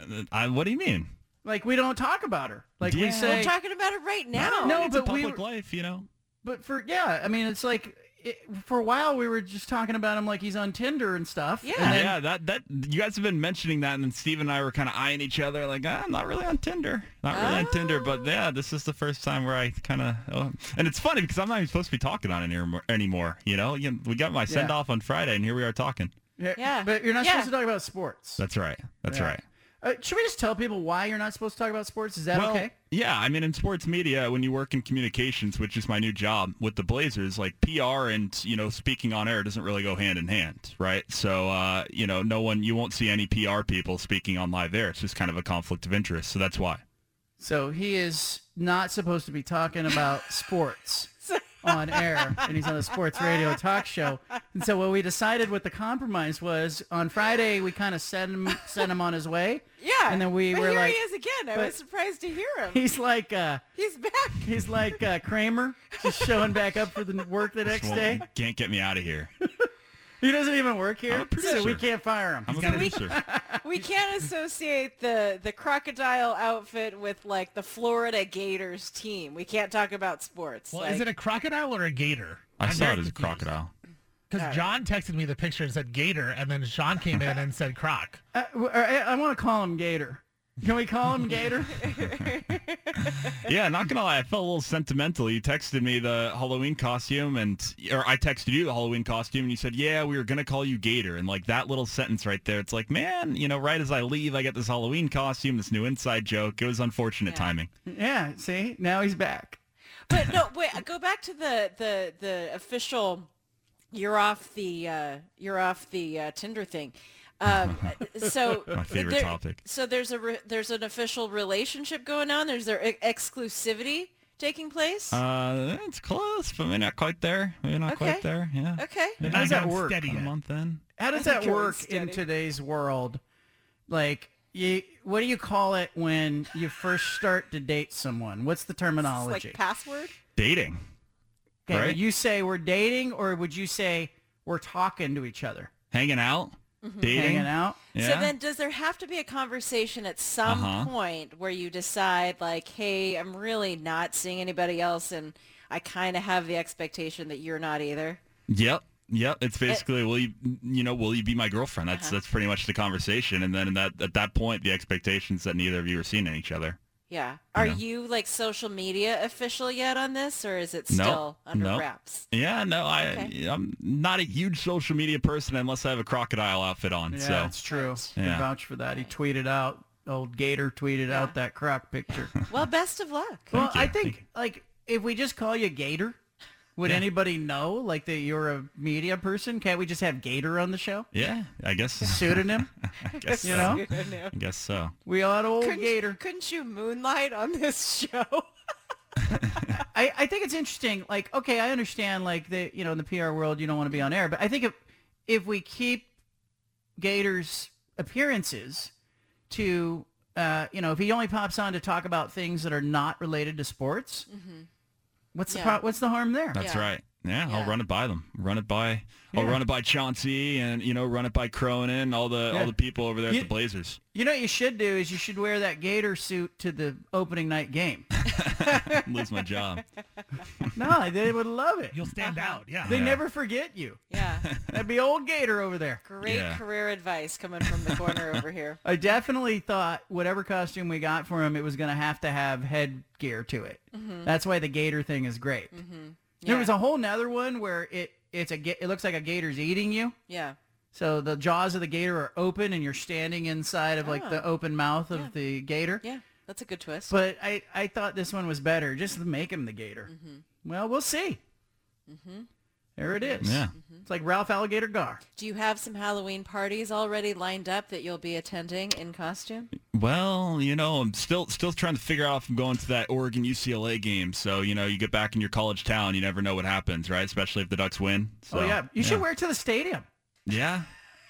Uh, I, what do you mean? Like we don't talk about her. Like we say We're talking about it right now. No, it's a but we public were- life, you know. But for yeah, I mean it's like it, for a while we were just talking about him like he's on Tinder and stuff. Yeah. And then, yeah, that that you guys have been mentioning that, and then Steve and I were kind of eyeing each other, like, ah, I'm not really on Tinder, not really on Tinder, but yeah, this is the first time where I kind of, oh. and it's funny because I'm not even supposed to be talking on it anymore. anymore you know, You- we got my send off on Friday, and here we are talking. Yeah, Yeah. But you're not Yeah. supposed to talk about sports. That's right. That's Yeah. right. Uh, should we just tell people why you're not supposed to talk about sports? Is that well, okay? Yeah, I mean, in sports media, when you work in communications, which is my new job with the Blazers, like PR and you know speaking on air doesn't really go hand in hand, right? So uh, you know, no one, you won't see any PR people speaking on live air. It's just kind of a conflict of interest. So that's why. So he is not supposed to be talking about sports on air, and he's on a sports radio talk show. And so what we decided, what the compromise was, on Friday we kind of sent him sent him on his way. Yeah. And then we but were here like, he is again. I was surprised to hear him. he's like uh, He's back. he's like uh, Kramer, just showing back up for the work the next day. Can't get me out of here. He doesn't even work here, I'm a so we producer. can't fire him. I'm a producer. We can't associate the the crocodile outfit with like the Florida Gators team. We can't talk about sports. Well, like, is it a crocodile or a gator? I I'm saw it as a crocodile. Because John texted me the picture and said gator, and then Sean came in and said croc. Uh, w- I, I want to call him Gator. Can we call him Gator? yeah, not gonna lie, I felt a little sentimental. You texted me the Halloween costume, and or I texted you the Halloween costume, and you said, "Yeah, we were gonna call you Gator." And like that little sentence right there, it's like, man, you know, right as I leave, I get this Halloween costume, this new inside joke. It was unfortunate timing. yeah. See, now he's back. But no, wait. Go back to the the the official. You're off the uh, you're off the uh, Tinder thing. Um, so My favorite there- topic. So there's a re- there's an official relationship going on. There's there e- exclusivity taking place. Uh, it's close, but maybe not quite there. Maybe not Okay. quite there. Yeah. okay. They're How does that work? A month in. How does that work in today's world? Like, you, what do you call it when you first start to date someone? What's the It's terminology? like password. Dating. okay, right? you say we're dating, or would you say we're talking to each other, Hanging out, Mhm. dating, hanging out. Yeah. So then, does there have to be a conversation at some Uh-huh. point where you decide, like, hey, I'm really not seeing anybody else, and I kind of have the expectation that you're not either? Yep. Yep. It's basically, will you, you know, will you be my girlfriend? That's Uh-huh. that's pretty much the conversation. And then in that at that point, the expectations that neither of you are seeing each other. Yeah. Are know. you like social media official yet on this, or is it No, still under no. wraps? Yeah, no, I Okay. I'm not a huge social media person unless I have a crocodile outfit on. Yeah, so that's true. Can Yeah. vouch for that. He tweeted out, old Gator tweeted out that croc picture. Well, best of luck. well, I think like if we just call you Gator, would Yeah. anybody know like that you're a media person? Can't we just have Gator on the show? Yeah, I guess so. Pseudonym? I guess You so. know? I guess so. We ought old couldn't, Gator. Couldn't you moonlight on this show? I, I think it's interesting. Like, okay, I understand. Like the you know in the PR world, you don't want to be on air, but I think if if we keep Gator's appearances to uh, you know if he only pops on to talk about things that are not related to sports, what's the Yeah. pro- what's the harm there? That's right. Yeah, Yeah. I'll run it by them. Run it by. I'll run it by Chauncey and you know run it by Cronin, all the Yeah. all the people over there You- at the Blazers. You know what you should do is you should wear that Gator suit to the opening night game. Lose my job. no, they would love it. You'll stand out. Yeah. They Yeah. never forget you. Yeah. That'd be old Gator over there. Great Yeah. career advice coming from the corner over here. I definitely thought whatever costume we got for him, it was going to have to have headgear to it. Mhm. That's why the gator thing is great. Mm-hmm. There was a whole nother one where it it's a it looks like a gator's eating you. Yeah. So the jaws of the gator are open, and you're standing inside of like the Oh. open mouth of Yeah. the gator. Yeah, that's a good twist. But I I thought this one was better. Just to make him the gator. Mm-hmm. Well, we'll see. hmm There it is. Yeah. Mm-hmm. It's like Ralph Alligator Gar. Do you have some Halloween parties already lined up that you'll be attending in costume? Well, you know, I'm still still trying to figure out if I'm going to that Oregon UCLA game. So you know, you get back in your college town, you never know what happens, right? Especially if the Ducks win. So, oh yeah, you should wear it to the stadium. Yeah.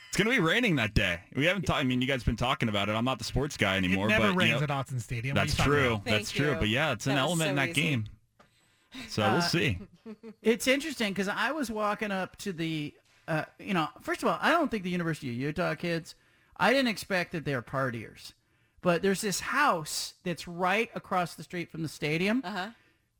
It's gonna be raining that day. We haven't. Ta- I mean, you guys have been talking about it. I'm not the sports guy anymore. it never but, rains you know, at Autzen Stadium. That's true. That's Thank true. you. But yeah, it's an That was element in that easy. game. So Uh, we'll see. It's interesting because I was walking up to the, uh, you know, first of all, I don't think the University of Utah kids, I didn't expect that they're partiers. But there's this house that's right across the street from the stadium. Uh-huh.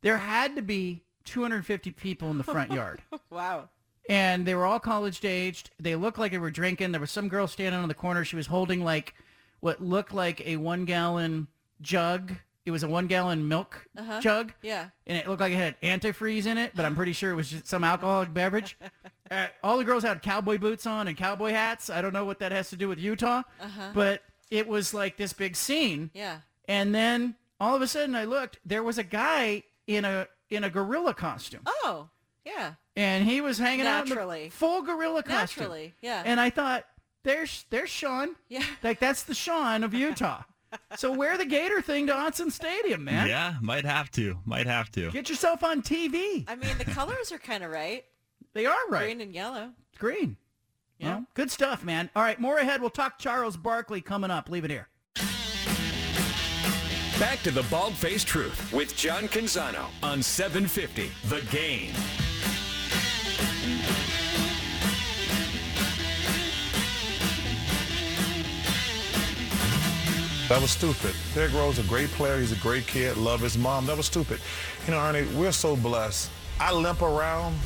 There had to be 250 people in the front yard. Wow. and they were all college aged. They looked like they were drinking. There was some girl standing on the corner. She was holding like what looked like a one gallon jug. It was a one gallon milk Uh-huh. jug. Yeah. And it looked like it had antifreeze in it, but I'm pretty sure it was just some alcoholic beverage. Uh, all the girls had cowboy boots on and cowboy hats. I don't know what that has to do with Utah, Uh-huh. but it was like this big scene. Yeah. And then all of a sudden I looked, there was a guy in a in a gorilla costume. Oh, yeah. And he was hanging out in Naturally. full gorilla costume. Naturally, yeah. And I thought, there's there's Sean. Yeah. Like that's the Sean of Utah. So wear the Gator thing to Autzen Stadium, man. Yeah, might have to. Might have to. Get yourself on TV. I mean, the colors are kind of right. They are right. Green and yellow. It's green. Yeah. Well, good stuff, man. All right, more ahead. We'll talk Charles Barkley coming up. Leave it here. Back to the Bald Faced Truth with John Canzano on 750 The Game. That was stupid. Derrick Rose, a great player. He's a great kid. Love his mom. That was stupid. You know, Ernie, we're so blessed. I limp around,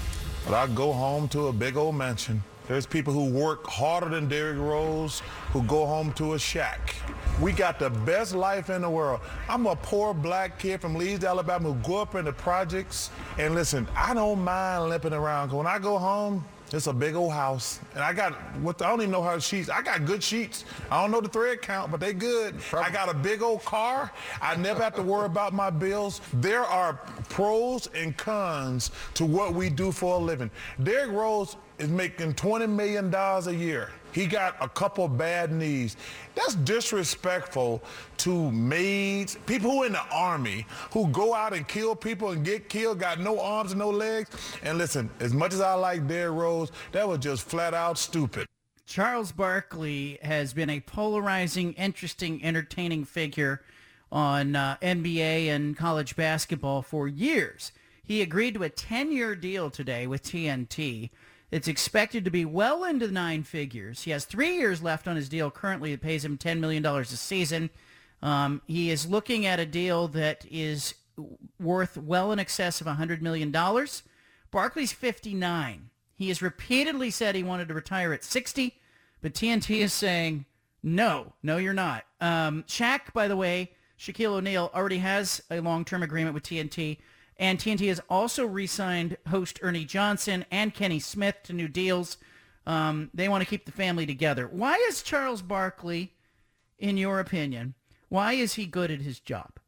but I go home to a big old mansion. There's people who work harder than Derrick Rose who go home to a shack. We got the best life in the world. I'm a poor black kid from Leeds, Alabama who grew up in the projects. And listen, I don't mind limping around. 'cause when I go home, it's a big old house. And I got, what I don't even know how to sheets. I got good sheets. I don't know the thread count, but they good. I got a big old car. I never have to worry about my bills. There are pros and cons to what we do for a living. Derrick Rose is making $20 million a year. He got a couple bad knees. That's disrespectful to maids, people who in the army, who go out and kill people and get killed, got no arms and no legs. And listen, as much as I like Derrick Rose, that was just flat out stupid. Charles Barkley has been a polarizing, interesting, entertaining figure on uh, NBA and college basketball for years. He agreed to a 10-year deal today with TNT It's expected to be well into nine figures. He has three years left on his deal currently It pays him $10 million a season. Um, he is looking at a deal that is worth well in excess of $100 million. Barkley's 59. He has repeatedly said he wanted to retire at 60, but TNT is saying, no, no, you're not. Um, Shaq, by the way, Shaquille O'Neal already has a long-term agreement with TNT, and TNT has also re-signed host Ernie Johnson and Kenny Smith to new deals. Um, they want to keep the family together. Why is Charles Barkley, in your opinion, why is he good at his job?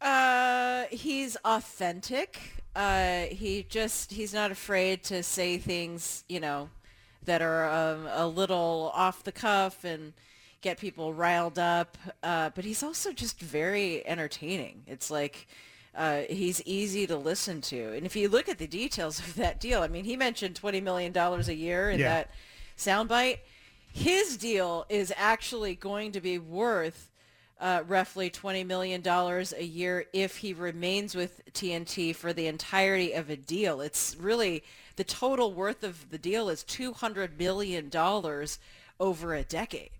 Uh, he's authentic. Uh, he just he's not afraid to say things, you know, that are um, a little off the cuff and get people riled up. Uh, but he's also just very entertaining. It's like uh, he's easy to listen to. And if you look at the details of that deal, I mean, he mentioned twenty million dollars a year in Yeah. that soundbite. His deal is actually going to be worth uh, roughly $20 million a year if he remains with TNT for the entirety of a deal. It's really, the total worth of the deal is $200 million over a decade.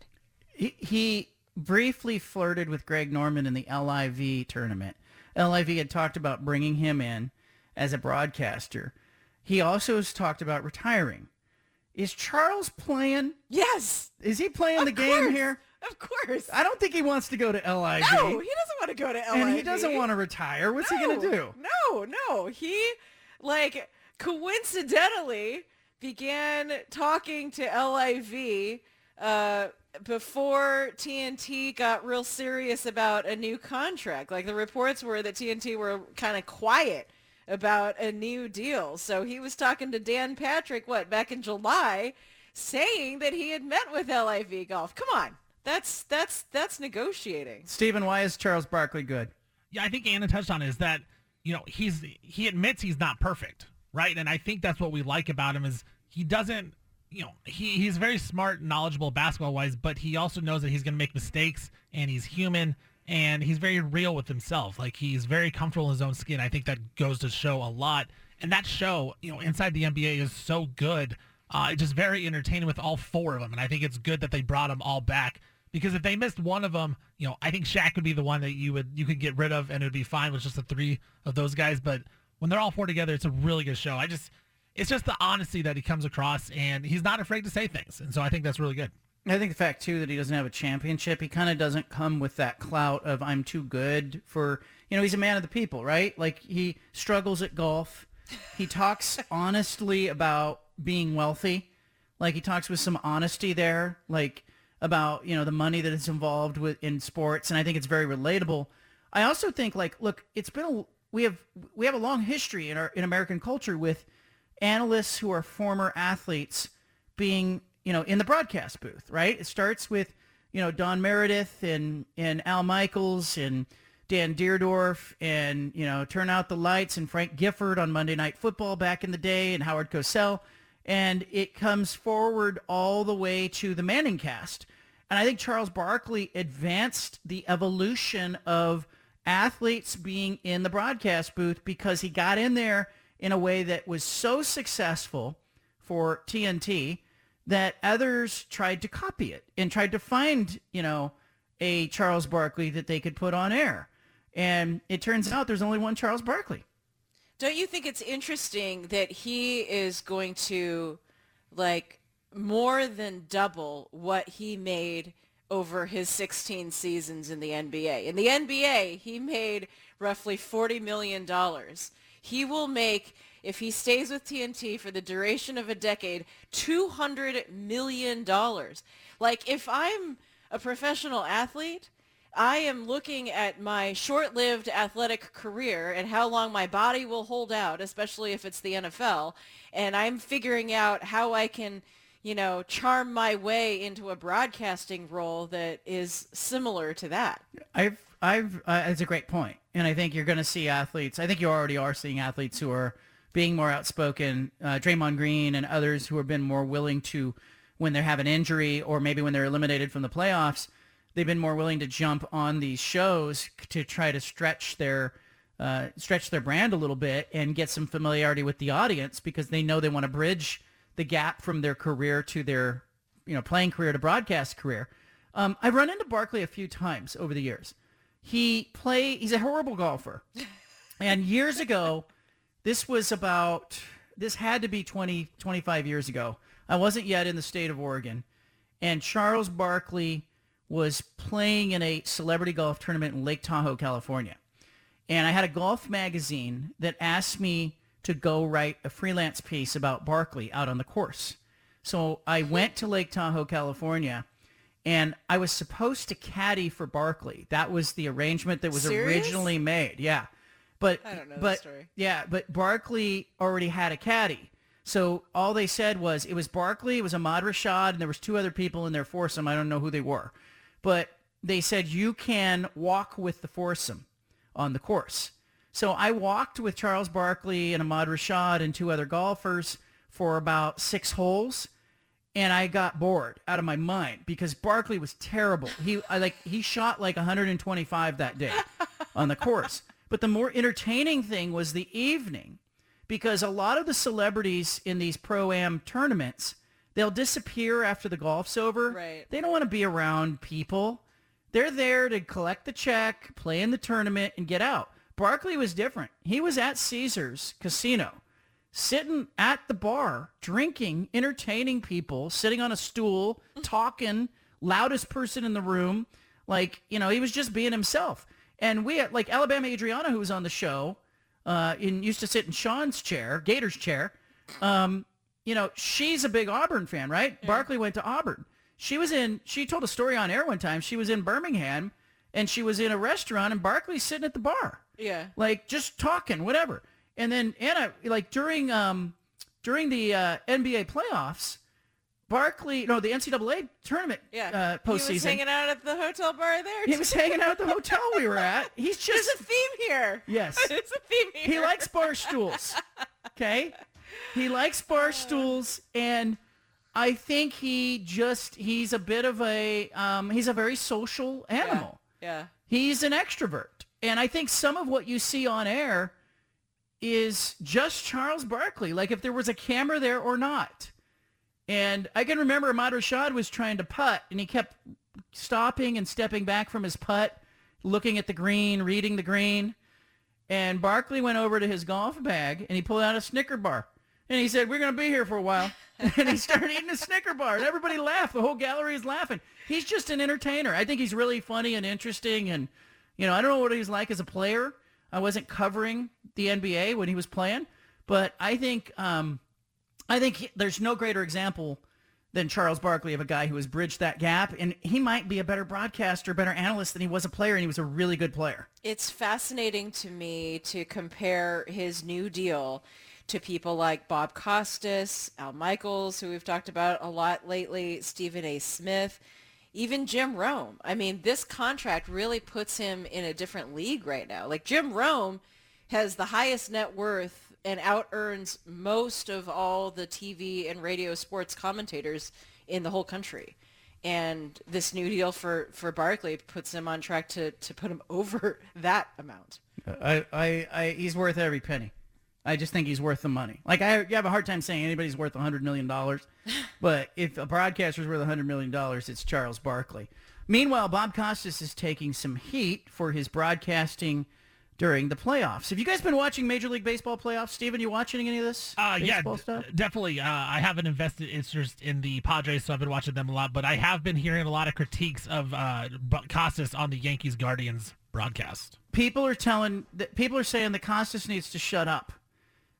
He, he briefly flirted with Greg Norman in the LIV tournament. LIV had talked about bringing him in as a broadcaster. He also has talked about retiring. Is Charles playing? Yes. Is he playing Of the game here? Of course. I don't think he wants to go to LIV. No, he doesn't want to go to LIV. And he doesn't want to retire. What's he going to do? No, no. He, like, coincidentally began talking to LIV uh, before TNT got real serious about a new contract. Like, the reports were that TNT were kind of quiet about a new deal. So he was talking to Dan Patrick, what, back in July, saying that he had met with LIV Golf. Come on. That's that's that's negotiating. Stephen, why is Charles Barkley good? Yeah, I think Anna touched on it, is that you know he's he admits he's not perfect, right? And I think that's what we like about him is he doesn't, you know, he he's very smart, knowledgeable basketball wise, but he also knows that he's going to make mistakes and he's human and he's very real with himself. Like he's very comfortable in his own skin. I think that goes to show a lot. And that show, you know, inside the NBA is so good. Uh, just very entertaining with all four of them. And I think it's good that they brought them all back because if they missed one of them, you know, I think Shaq would be the one that you would you could get rid of and it would be fine with just the three of those guys. But when they're all four together, it's a really good show. I just, it's just the honesty that he comes across and he's not afraid to say things. And so I think that's really good. I think the fact too that he doesn't have a championship, he kind of doesn't come with that clout of I'm too good for. You know, he's a man of the people, right? Like he struggles at golf. He talks honestly about being wealthy. Like he talks with some honesty there, like about you know the money that is involved with in sports, and I think it's very relatable. I also think like, look, it's been a we have we have a long history in our in American culture with analysts who are former athletes being you know in the broadcast booth, right? It starts with you know Don Meredith and and Al Michaels and Dan Dierdorf and you know turn out the lights and Frank Gifford on Monday Night Football back in the day and Howard Cosell, and it comes forward all the way to the Manning cast. And I think Charles Barkley advanced the evolution of athletes being in the broadcast booth because he got in there in a way that was so successful for TNT that others tried to copy it and tried to find, you know, a Charles Barkley that they could put on air. And it turns out there's only one Charles Barkley. Don't you think it's interesting that he is going to like more than double what he made over his 16 seasons in the NBA? In the NBA, he made roughly 40 million dollars. He will make if he stays with TNT for the duration of a decade, 200 million dollars. Like if I'm a professional athlete, I am looking at my short-lived athletic career and how long my body will hold out, especially if it's the NFL, and I'm figuring out how I can, you know, charm my way into a broadcasting role that is similar to that. I've, I've, uh, it's a great point, and I think you're going to see athletes. I think you already are seeing athletes who are being more outspoken. Uh, Draymond Green and others who have been more willing to, when they have an injury or maybe when they're eliminated from the playoffs, they've been more willing to jump on these shows to try to stretch their uh, stretch their brand a little bit and get some familiarity with the audience because they know they want to bridge the gap from their career to their you know playing career to broadcast career. Um, I've run into Barkley a few times over the years. He play he's a horrible golfer. And years ago, this was about this had to be 20 25 years ago. I wasn't yet in the state of Oregon. And Charles Barkley was playing in a celebrity golf tournament in Lake Tahoe, California. And I had a golf magazine that asked me to go write a freelance piece about Barkley out on the course. So I went to Lake Tahoe, California, and I was supposed to caddy for Barkley. That was the arrangement that was Serious? originally made. Yeah. But I don't know but yeah, but Barkley already had a caddy. So all they said was it was Barkley, it was Ahmad Rashad, and there was two other people in their foursome. I don't know who they were. But they said you can walk with the foursome on the course. So I walked with Charles Barkley and Ahmad Rashad and two other golfers for about six holes and I got bored out of my mind because Barkley was terrible. He I like he shot like 125 that day on the course. But the more entertaining thing was the evening because a lot of the celebrities in these pro-am tournaments, they'll disappear after the golf's over. Right. They don't want to be around people. They're there to collect the check, play in the tournament, and get out. Barkley was different. He was at Caesars Casino, sitting at the bar, drinking, entertaining people, sitting on a stool, talking, loudest person in the room. Like, you know, he was just being himself. And we had, like Alabama Adriana, who was on the show, uh, and used to sit in Sean's chair, Gator's chair. Um, you know, she's a big Auburn fan, right? Barkley went to Auburn. She was in, she told a story on air one time. She was in Birmingham and she was in a restaurant and Barkley's sitting at the bar Yeah. like just talking, whatever. And then Anna, like during um during the uh, NBA playoffs, Barkley, no, the NCAA tournament Yeah. uh, postseason. He was hanging out at the hotel bar there. He was hanging out at the hotel we were at. He's just There's a theme here. Yes. it's a theme here. he likes bar stools. Okay, he likes bar stools, and I think he just he's a bit of a um, he's a very social animal. Yeah. He's an extrovert. And I think some of what you see on air is just Charles Barkley, like if there was a camera there or not. And I can remember Ahmad Rashad was trying to putt, and he kept stopping and stepping back from his putt, looking at the green, reading the green. And Barkley went over to his golf bag, and he pulled out a Snicker bar. And he said, we're going to be here for a while. and he started eating a Snicker bar, and everybody laughed. The whole gallery is laughing. He's just an entertainer. I think he's really funny and interesting. And, you know, I don't know what he's like as a player. I wasn't covering the NBA when he was playing. But I think um, I think he, there's no greater example than Charles Barkley of a guy who has bridged that gap. And he might be a better broadcaster, better analyst than he was a player, and he was a really good player. It's fascinating to me to compare his new deal to people like Bob Costas, Al Michaels, who we've talked about a lot lately, Stephen A. Smith, even Jim Rome. I mean, this contract really puts him in a different league right now. Like Jim Rome has the highest net worth and out earns most of all the TV and radio sports commentators in the whole country. And this new deal for, for Barkley puts him on track to, to put him over that amount. I, I, I, he's worth every penny. I just think he's worth the money. Like I, you have a hard time saying anybody's worth a hundred million dollars, but if a broadcaster's worth a hundred million dollars, it's Charles Barkley. Meanwhile, Bob Costas is taking some heat for his broadcasting during the playoffs. Have you guys been watching Major League Baseball playoffs? Steven, you watching any of this Uh, yeah, stuff? definitely. Uh, I haven't invested interest in the Padres, so I've been watching them a lot. But I have been hearing a lot of critiques of uh, Costas on the Yankees Guardians broadcast. people are telling that people are saying that Costas needs to shut up.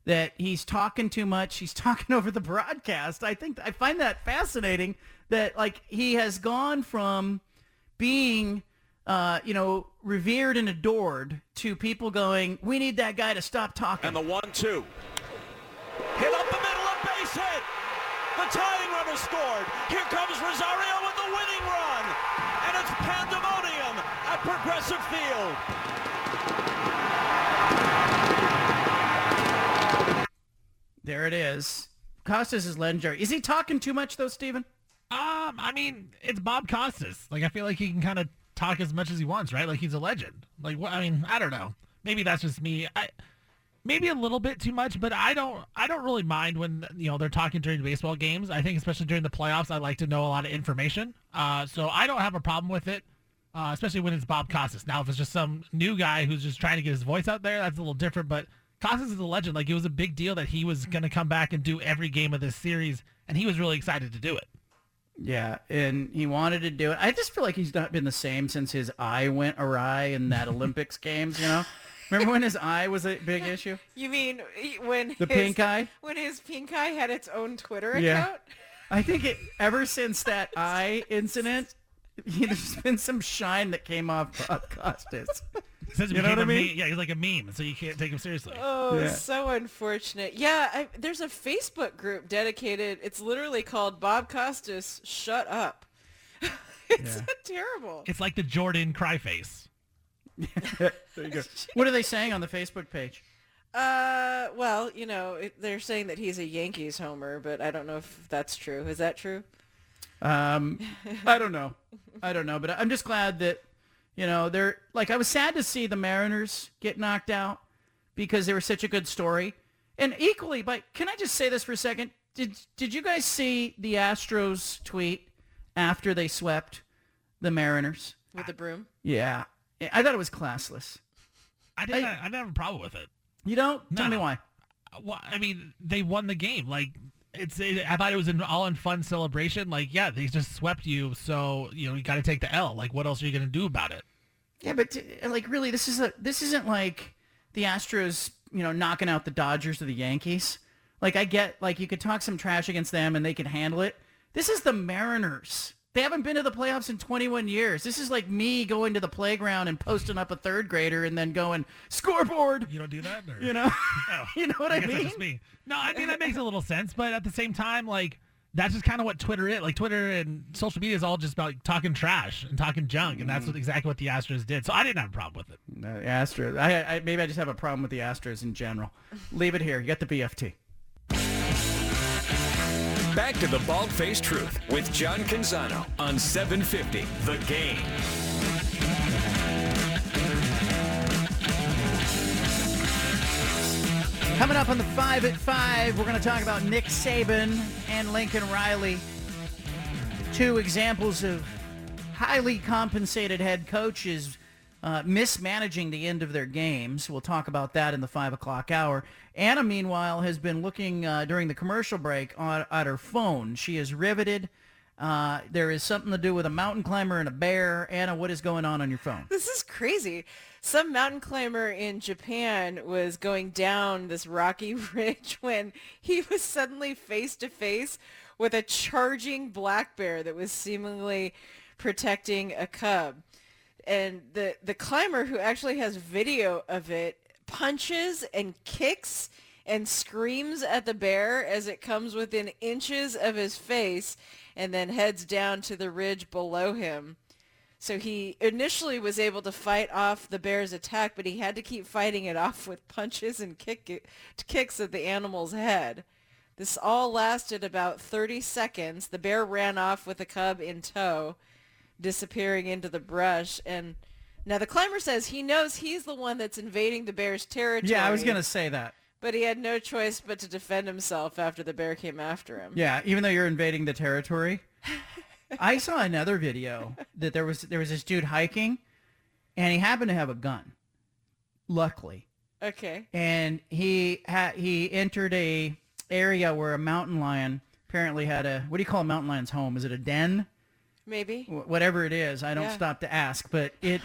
That he's talking too much. He's talking over the broadcast. I think I find that fascinating. That like he has gone from being, uh, you know, revered and adored to people going, "We need that guy to stop talking." And the one-two. Hit up the middle of base hit. The tying run has scored. Here comes Rosario with the winning run. And it's pandemonium at Progressive Field. there it is. Costas is legendary. Is he talking too much though, Steven? Um, I mean, it's Bob Costas. Like, I feel like he can kind of talk as much as he wants, right? Like, he's a legend. Like, what? I mean, I don't know. Maybe that's just me. I, maybe a little bit too much, but I don't I don't really mind when you know they're talking during baseball games. I think especially during the playoffs, I like to know a lot of information. Uh, so I don't have a problem with it, uh, especially when it's Bob Costas. Now, if it's just some new guy who's just trying to get his voice out there, that's a little different. But Costas is a legend. Like it was a big deal that he was going to come back and do every game of this series, and he was really excited to do it. Yeah, and he wanted to do it. I just feel like he's not been the same since his eye went awry in that Olympics games. You know, remember when his eye was a big issue? You mean when The his, pink eye? When his pink eye had its own Twitter Yeah. account? I think it ever since that eye incident, there's been some shine that came off Bob Costas. Since he you know what I a mean? meme- yeah, he's like a meme, so you can't take him seriously. Oh, Yeah. so unfortunate. Yeah, I, there's a Facebook group dedicated. It's literally called Bob Costas Shut Up. it's terrible. It's like the Jordan cry face. there you go. What are they saying on the Facebook page? Uh, well, you know, it, they're saying that he's a Yankees homer, but I don't know if that's true. Is that true? Um, I don't know. I don't know, but I'm just glad that you know they're like I was sad to see the Mariners get knocked out because they were such a good story. And equally, but can I just say this for a second? Did did you guys see the Astros tweet after they swept the Mariners? With the broom? Yeah, I thought it was classless. I didn't. I, didn't have a problem with it. You don't? Tell me No. why. Well, I mean, they won the game. Like it's. It, I thought it was an all in fun celebration. Like, yeah, they just swept you, so you know you got to take the L. Like, what else are you gonna do about it? Yeah, but t- like really, this is a this isn't like the Astros, you know, knocking out the Dodgers or the Yankees. Like I get, like you could talk some trash against them and they can handle it. This is the Mariners. They haven't been to the playoffs in 21 years. This is like me going to the playground and posting up a third grader and then going scoreboard. You don't do that, or? You know, Oh, you know what I, that's mean? me. No, I mean that makes a little sense, but at the same time, like that's just kind of what Twitter is. Like Twitter and social media is all just about like, talking trash and talking junk, and that's what, mm. exactly what the Astros did. So I didn't have a problem with it. No, Astros. I, I maybe I just have a problem with the Astros in general. Leave it here. You got the BFT. Back to the Bald Faced Truth with John Canzano on 750 The Game. Coming up on the 5 at 5, we're going to talk about Nick Saban and Lincoln Riley. Two examples of highly compensated head coaches uh, mismanaging the end of their games. We'll talk about that in the 5 o'clock hour. Anna, meanwhile, has been looking uh, during the commercial break on, at her phone. She is riveted. Uh, there is something to do with a mountain climber and a bear. Anna, what is going on on your phone? This is crazy. Some mountain climber in Japan was going down this rocky ridge when he was suddenly face to face with a charging black bear that was seemingly protecting a cub. And the, the climber who actually has video of it punches and kicks and screams at the bear as it comes within inches of his face and then heads down to the ridge below him. So he initially was able to fight off the bear's attack, but he had to keep fighting it off with punches and kick kicks at the animal's head. This all lasted about 30 seconds. The bear ran off with the cub in tow, disappearing into the brush. And now the climber says he knows he's the one that's invading the bear's territory. Yeah, I was going to say that. But he had no choice but to defend himself after the bear came after him. Yeah, even though you're invading the territory. I saw another video that there was there was this dude hiking, and he happened to have a gun. Luckily, Okay. and he had he entered a area where a mountain lion apparently had a what do you call a mountain lion's home? Is it a den? Maybe. Wh- Whatever it is, I don't Yeah. stop to ask. But it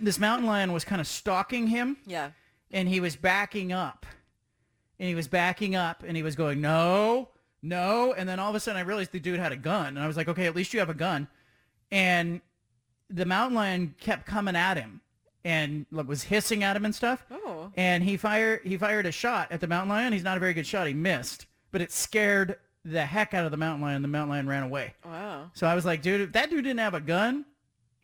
this mountain lion was kind of stalking him. Yeah. and he was backing up and he was backing up and he was going no no and then all of a sudden i realized the dude had a gun and i was like okay at least you have a gun and the mountain lion kept coming at him and like, was hissing at him and stuff Oh. and he fired he fired a shot at the mountain lion he's not a very good shot he missed but it scared the heck out of the mountain lion the mountain lion ran away Wow. so i was like dude if that dude didn't have a gun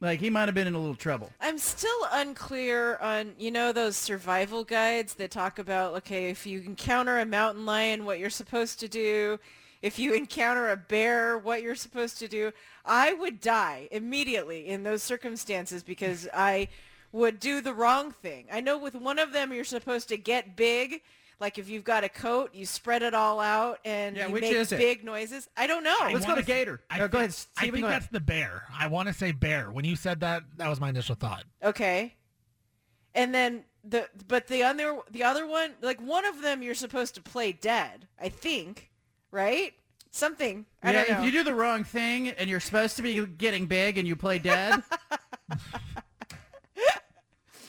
like he might have been in a little trouble I'm still unclear on, you know, those survival guides that talk about, okay, if you encounter a mountain lion, what you're supposed to do. If you encounter a bear, what you're supposed to do. I would die immediately in those circumstances because I would do the wrong thing. I know with one of them you're supposed to get big. Like if you've got a coat, you spread it all out and Yeah, you which make is it? big noises. I don't know. Let's go to Gator. I go think- ahead, I think go ahead. that's the bear. I want to say bear. When you said that, that was my initial thought. Okay. And then the but the other the other one like one of them you're supposed to play dead. I think, right? Something. I yeah, don't know. if you do the wrong thing and you're supposed to be getting big and you play dead.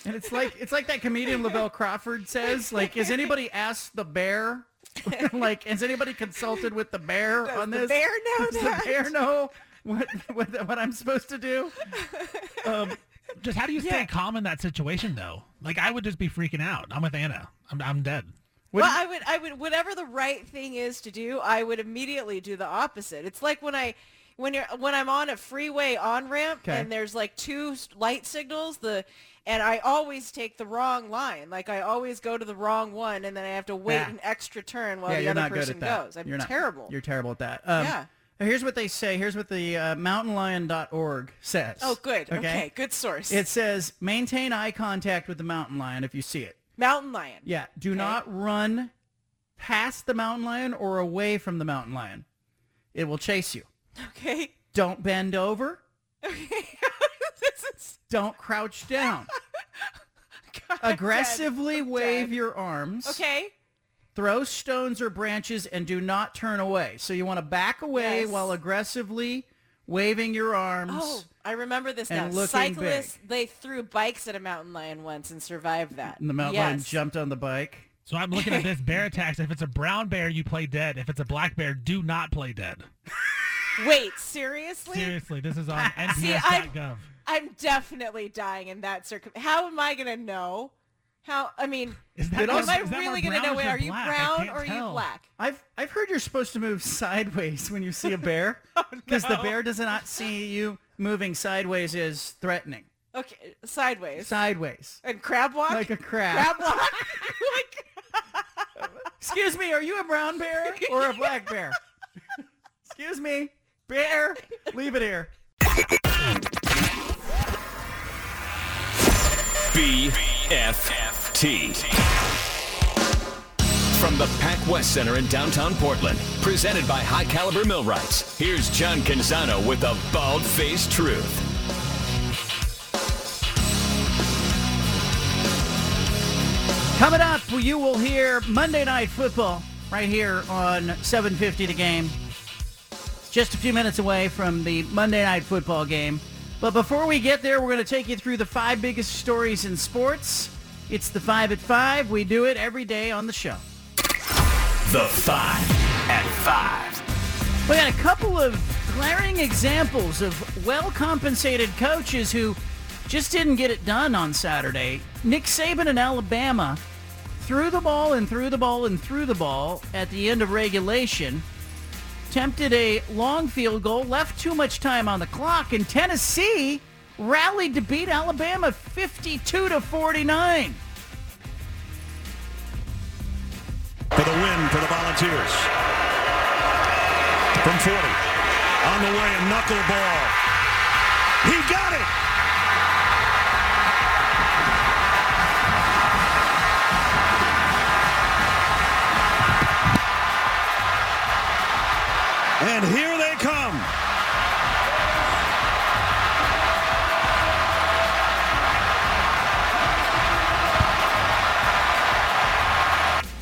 and it's like it's like that comedian Lavell Crawford says, like, has anybody asked the bear? like, has anybody consulted with the bear Does on the this? bear know Does that? the bear know what, what what I'm supposed to do? Um, just how do you stay Yeah. calm in that situation though? Like I would just be freaking out. I'm with Anna. I'm I'm dead. well, I would, I would, whatever the right thing is to do, I would immediately do the opposite. It's like when I, when you're, when I'm on a freeway on ramp Okay. and there's like two light signals, the, and I always take the wrong line. Like I always go to the wrong one, and then I have to wait Yeah. an extra turn while yeah, the you're other not good person at that. goes. I'm you're not, terrible. You're terrible at that. Um, Yeah. Here's what they say. Here's what the uh, mountainlion.org says. oh, good. Okay. good source. It says maintain eye contact with the mountain lion if you see it. mountain lion. Yeah. Do not run past the mountain lion or away from the mountain lion. It will chase you. Okay. Don't bend over. is Don't crouch down. Aggressively wave your arms. okay. Throw stones or branches and do not turn away. So you want to back away Yes. while aggressively waving your arms. Oh, I remember this now. and looking Cyclists, they threw bikes at a mountain lion once and survived that. And the mountain lion jumped on the bike. So I'm looking at this bear attacks. If it's a brown bear, you play dead. If it's a black bear, do not play dead. Wait, seriously? Seriously, this is on See, NPS.gov. I'm definitely dying in that circumstance. How am I gonna know? How? I mean, Is that am I is really gonna know? Wait, are you black? Brown or are you black? I've I've heard you're supposed to move sideways when you see a bear oh, because the no. bear does not see you moving sideways as threatening. Okay, sideways. Sideways, and crab walk. like a crab. crab walk. Excuse me, are you a brown bear or a black bear? Excuse me, bear. Leave it here. BFFT. From the Pac West Center in downtown Portland, presented by High Caliber Millwrights, here's John Canzano with the bald faced truth. Coming up, you will hear Monday Night Football right here on 750 The Game. Just a few minutes away from the Monday Night Football game. But before we get there, we're going to take you through the five biggest stories in sports. It's the five at five. We do it every day on the show. The five at five. We got a couple of glaring examples of well-compensated coaches who just didn't get it done on Saturday. Nick Saban in Alabama threw the ball and threw the ball and threw the ball at the end of regulation. Tempted a long field goal, left too much time on the clock, and Tennessee rallied to beat Alabama 52 to 49. for the win for the Volunteers. From 40. On the way, a knuckleball. He got it! And here they come.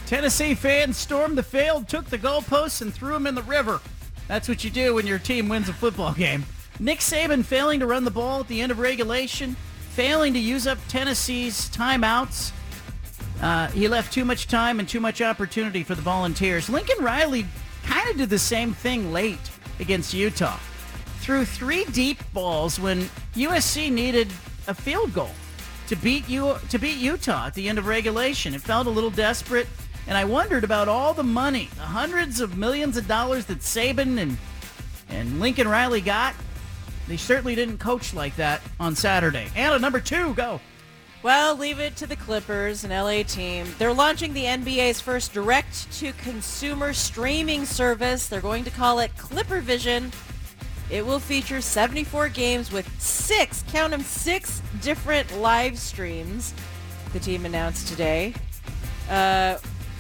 Tennessee fans stormed the field, took the goalposts, and threw them in the river. That's what you do when your team wins a football game. Nick Saban failing to run the ball at the end of regulation, failing to use up Tennessee's timeouts. Uh, he left too much time and too much opportunity for the Volunteers. Lincoln Riley kind of did the same thing late against Utah. Threw three deep balls when USC needed a field goal to beat you to beat Utah at the end of regulation. It felt a little desperate, and I wondered about all the money, the hundreds of millions of dollars that Saban and and Lincoln Riley got. They certainly didn't coach like that on Saturday. Anna, number two, go. Well, leave it to the Clippers, an LA team. They're launching the NBA's first direct-to-consumer streaming service. They're going to call it ClipperVision. It will feature 74 games with six, count them, six different live streams, the team announced today. Uh,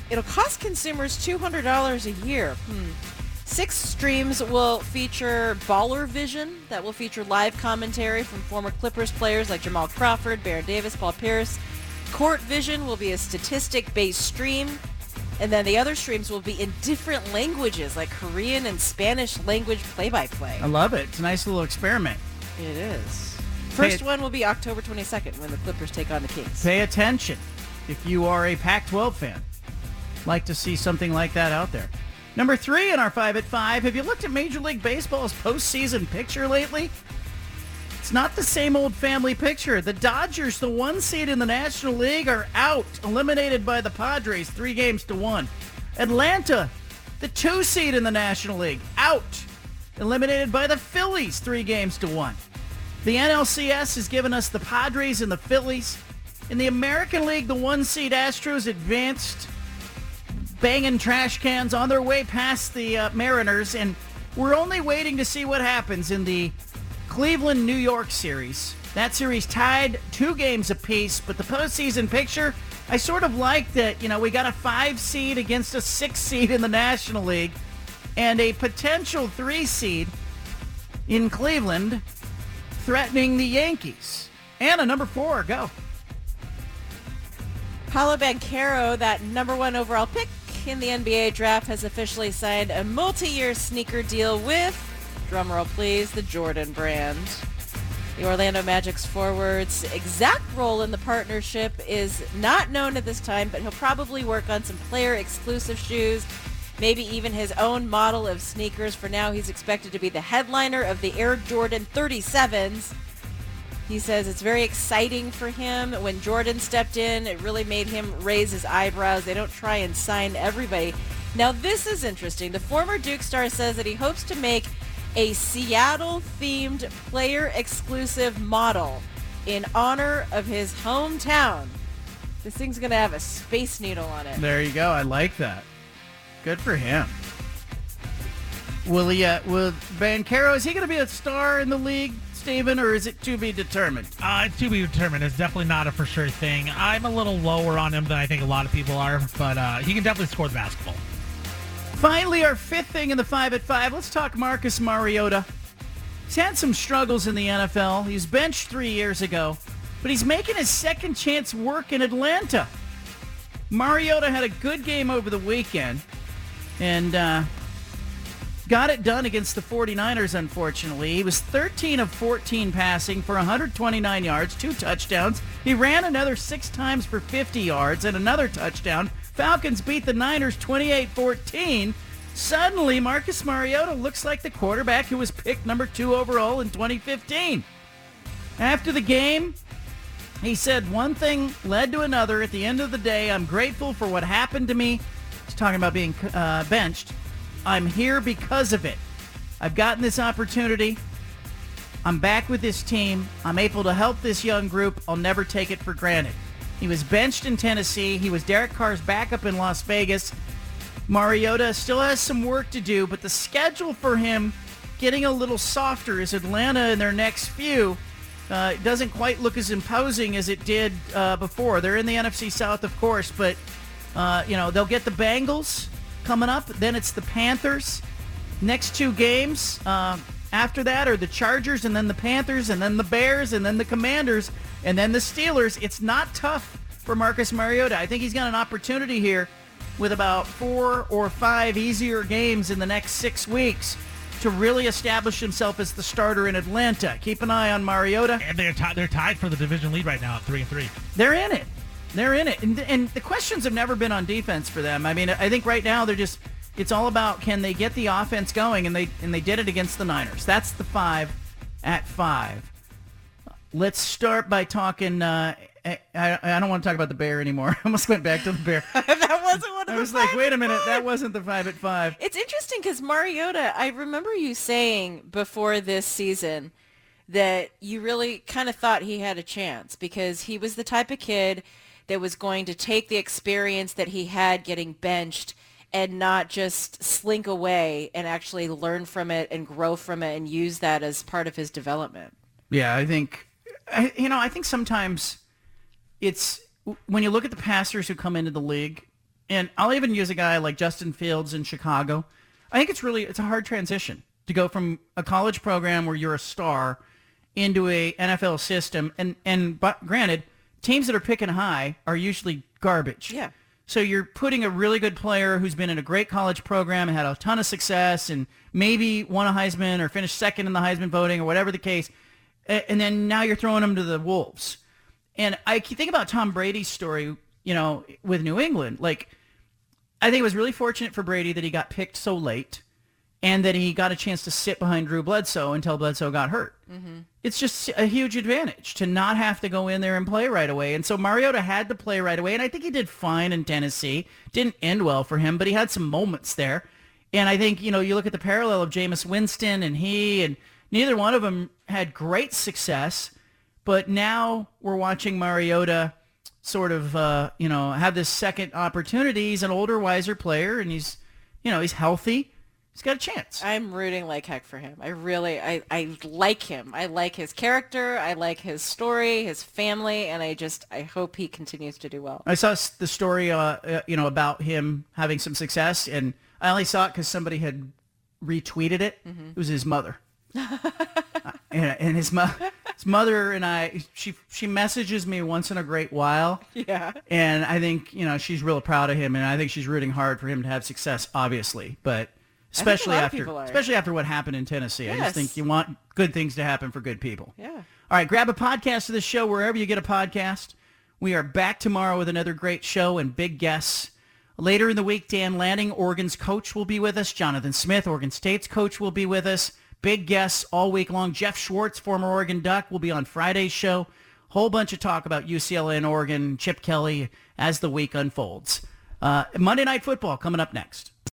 it'll cost consumers $200 a year. Hmm. Six streams will feature Baller Vision, that will feature live commentary from former Clippers players like Jamal Crawford, Baron Davis, Paul Pierce. Court Vision will be a statistic-based stream. And then the other streams will be in different languages, like Korean and Spanish language play-by-play. I love it. It's a nice little experiment. It is. First Pay- one will be October 22nd when the Clippers take on the Kings. Pay attention if you are a Pac-12 fan. Like to see something like that out there. Number three in our five at five. Have you looked at Major League Baseball's postseason picture lately? It's not the same old family picture. The Dodgers, the one seed in the National League, are out, eliminated by the Padres, three games to one. Atlanta, the two seed in the National League, out, eliminated by the Phillies, three games to one. The NLCS has given us the Padres and the Phillies. In the American League, the one seed Astros advanced, banging trash cans on their way past the uh, Mariners, and we're only waiting to see what happens in the Cleveland New York series. That series tied two games apiece, but the postseason picture, I sort of like that. You know, we got a five seed against a six seed in the National League, and a potential three seed in Cleveland threatening the Yankees. Anna, number four, go. Paolo Banchero, that number one overall pick in the NBA draft, has officially signed a multi-year sneaker deal with, drumroll please, the Jordan brand. The Orlando Magic's forward's exact role in the partnership is not known at this time, but he'll probably work on some player-exclusive shoes, maybe even his own model of sneakers. For now, he's expected to be the headliner of the Air Jordan 37s. He says it's very exciting for him. When Jordan stepped in, it really made him raise his eyebrows. They don't try and sign everybody. Now, this is interesting. The former Duke star says that he hopes to make a Seattle-themed player-exclusive model in honor of his hometown. This thing's going to have a space needle on it. There you go. I like that. Good for him. Will he? Uh, will Banchero? Is he going to be a star in the league, Steven, or is it to be determined? Uh, to be determined. It's definitely not a for sure thing. I'm a little lower on him than I think a lot of people are, but uh, he can definitely score the basketball. Finally, our fifth thing in the five at five. Let's talk Marcus Mariota. He's had some struggles in the NFL. He was benched three years ago, but he's making his second chance work in Atlanta. Mariota had a good game over the weekend and uh, got it done against the 49ers, unfortunately. He was 13 of 14 passing for 129 yards, two touchdowns. He ran another six times for 50 yards and another touchdown. Falcons beat the Niners 28-14. Suddenly, Marcus Mariota looks like the quarterback who was picked number two overall in 2015. After the game, he said one thing led to another. At the end of the day, I'm grateful for what happened to me. He's talking about being uh, benched. I'm here because of it. I've gotten this opportunity. I'm back with this team. I'm able to help this young group. I'll never take it for granted. He was benched in Tennessee. He was Derek Carr's backup in Las Vegas. Mariota still has some work to do, but the schedule for him getting a little softer as Atlanta in their next few uh, doesn't quite look as imposing as it did uh, before. They're in the NFC South, of course, but uh, you know they'll get the Bengals coming up. Then it's the Panthers. Next two games uh, after that are the Chargers, and then the Panthers, and then the Bears, and then the Commanders, and then the Steelers. It's not tough for Marcus Mariota. I think he's got an opportunity here with about four or five easier games in the next six weeks to really establish himself as the starter in Atlanta. Keep an eye on Mariota. And they're tied. They're tied for the division lead right now at three and three. They're in it. They're in it. And, and the questions have never been on defense for them. I mean, I think right now they're just it's all about can they get the offense going and they and they did it against the Niners. That's the 5 at 5. Let's start by talking uh, I, I don't want to talk about the bear anymore. I almost went back to the bear. that wasn't one of I the was like, five wait a minute, five. that wasn't the five at five. It's interesting because Mariota, I remember you saying before this season that you really kind of thought he had a chance because he was the type of kid that was going to take the experience that he had getting benched and not just slink away and actually learn from it and grow from it and use that as part of his development. Yeah, I think, I, you know, I think sometimes it's when you look at the passers who come into the league, and I'll even use a guy like Justin Fields in Chicago. I think it's really it's a hard transition to go from a college program where you're a star into a NFL system, and and but granted, teams that are picking high are usually garbage. Yeah. So you're putting a really good player who's been in a great college program and had a ton of success and maybe won a Heisman or finished second in the Heisman voting or whatever the case. And then now you're throwing him to the Wolves. And I think about Tom Brady's story, you know, with New England. Like, I think it was really fortunate for Brady that he got picked so late and that he got a chance to sit behind Drew Bledsoe until Bledsoe got hurt it's just a huge advantage to not have to go in there and play right away. And so Mariota had to play right away, and I think he did fine in Tennessee. Didn't end well for him, but he had some moments there. And I think, you know, you look at the parallel of Jameis Winston and he, and neither one of them had great success, but now we're watching Mariota sort of, uh, you know, have this second opportunity. He's an older, wiser player, and he's, you know, he's healthy. He's got a chance. I'm rooting like heck for him. I really, I, I like him. I like his character. I like his story, his family, and I just, I hope he continues to do well. I saw the story, uh, uh, you know, about him having some success, and I only saw it because somebody had retweeted it. Mhm. It was his mother, Uh, and, and his, mo- his mother and I. She she messages me once in a great while, Yeah. and I think you know she's real proud of him, and I think she's rooting hard for him to have success, obviously, but. I think a Especially after, especially after what happened in Tennessee, I just think you want good things to happen for good people. Yeah. All right, grab a podcast of this show wherever you get a podcast. We are back tomorrow with another great show and big guests. Later in the week, Dan Lanning, Oregon's coach, will be with us. Jonathan Smith, Oregon State's coach, will be with us. Big guests all week long. Jeff Schwartz, former Oregon Duck, will be on Friday's show. Whole bunch of talk about UCLA and Oregon, Chip Kelly as the week unfolds. Uh, Monday Night Football coming up next.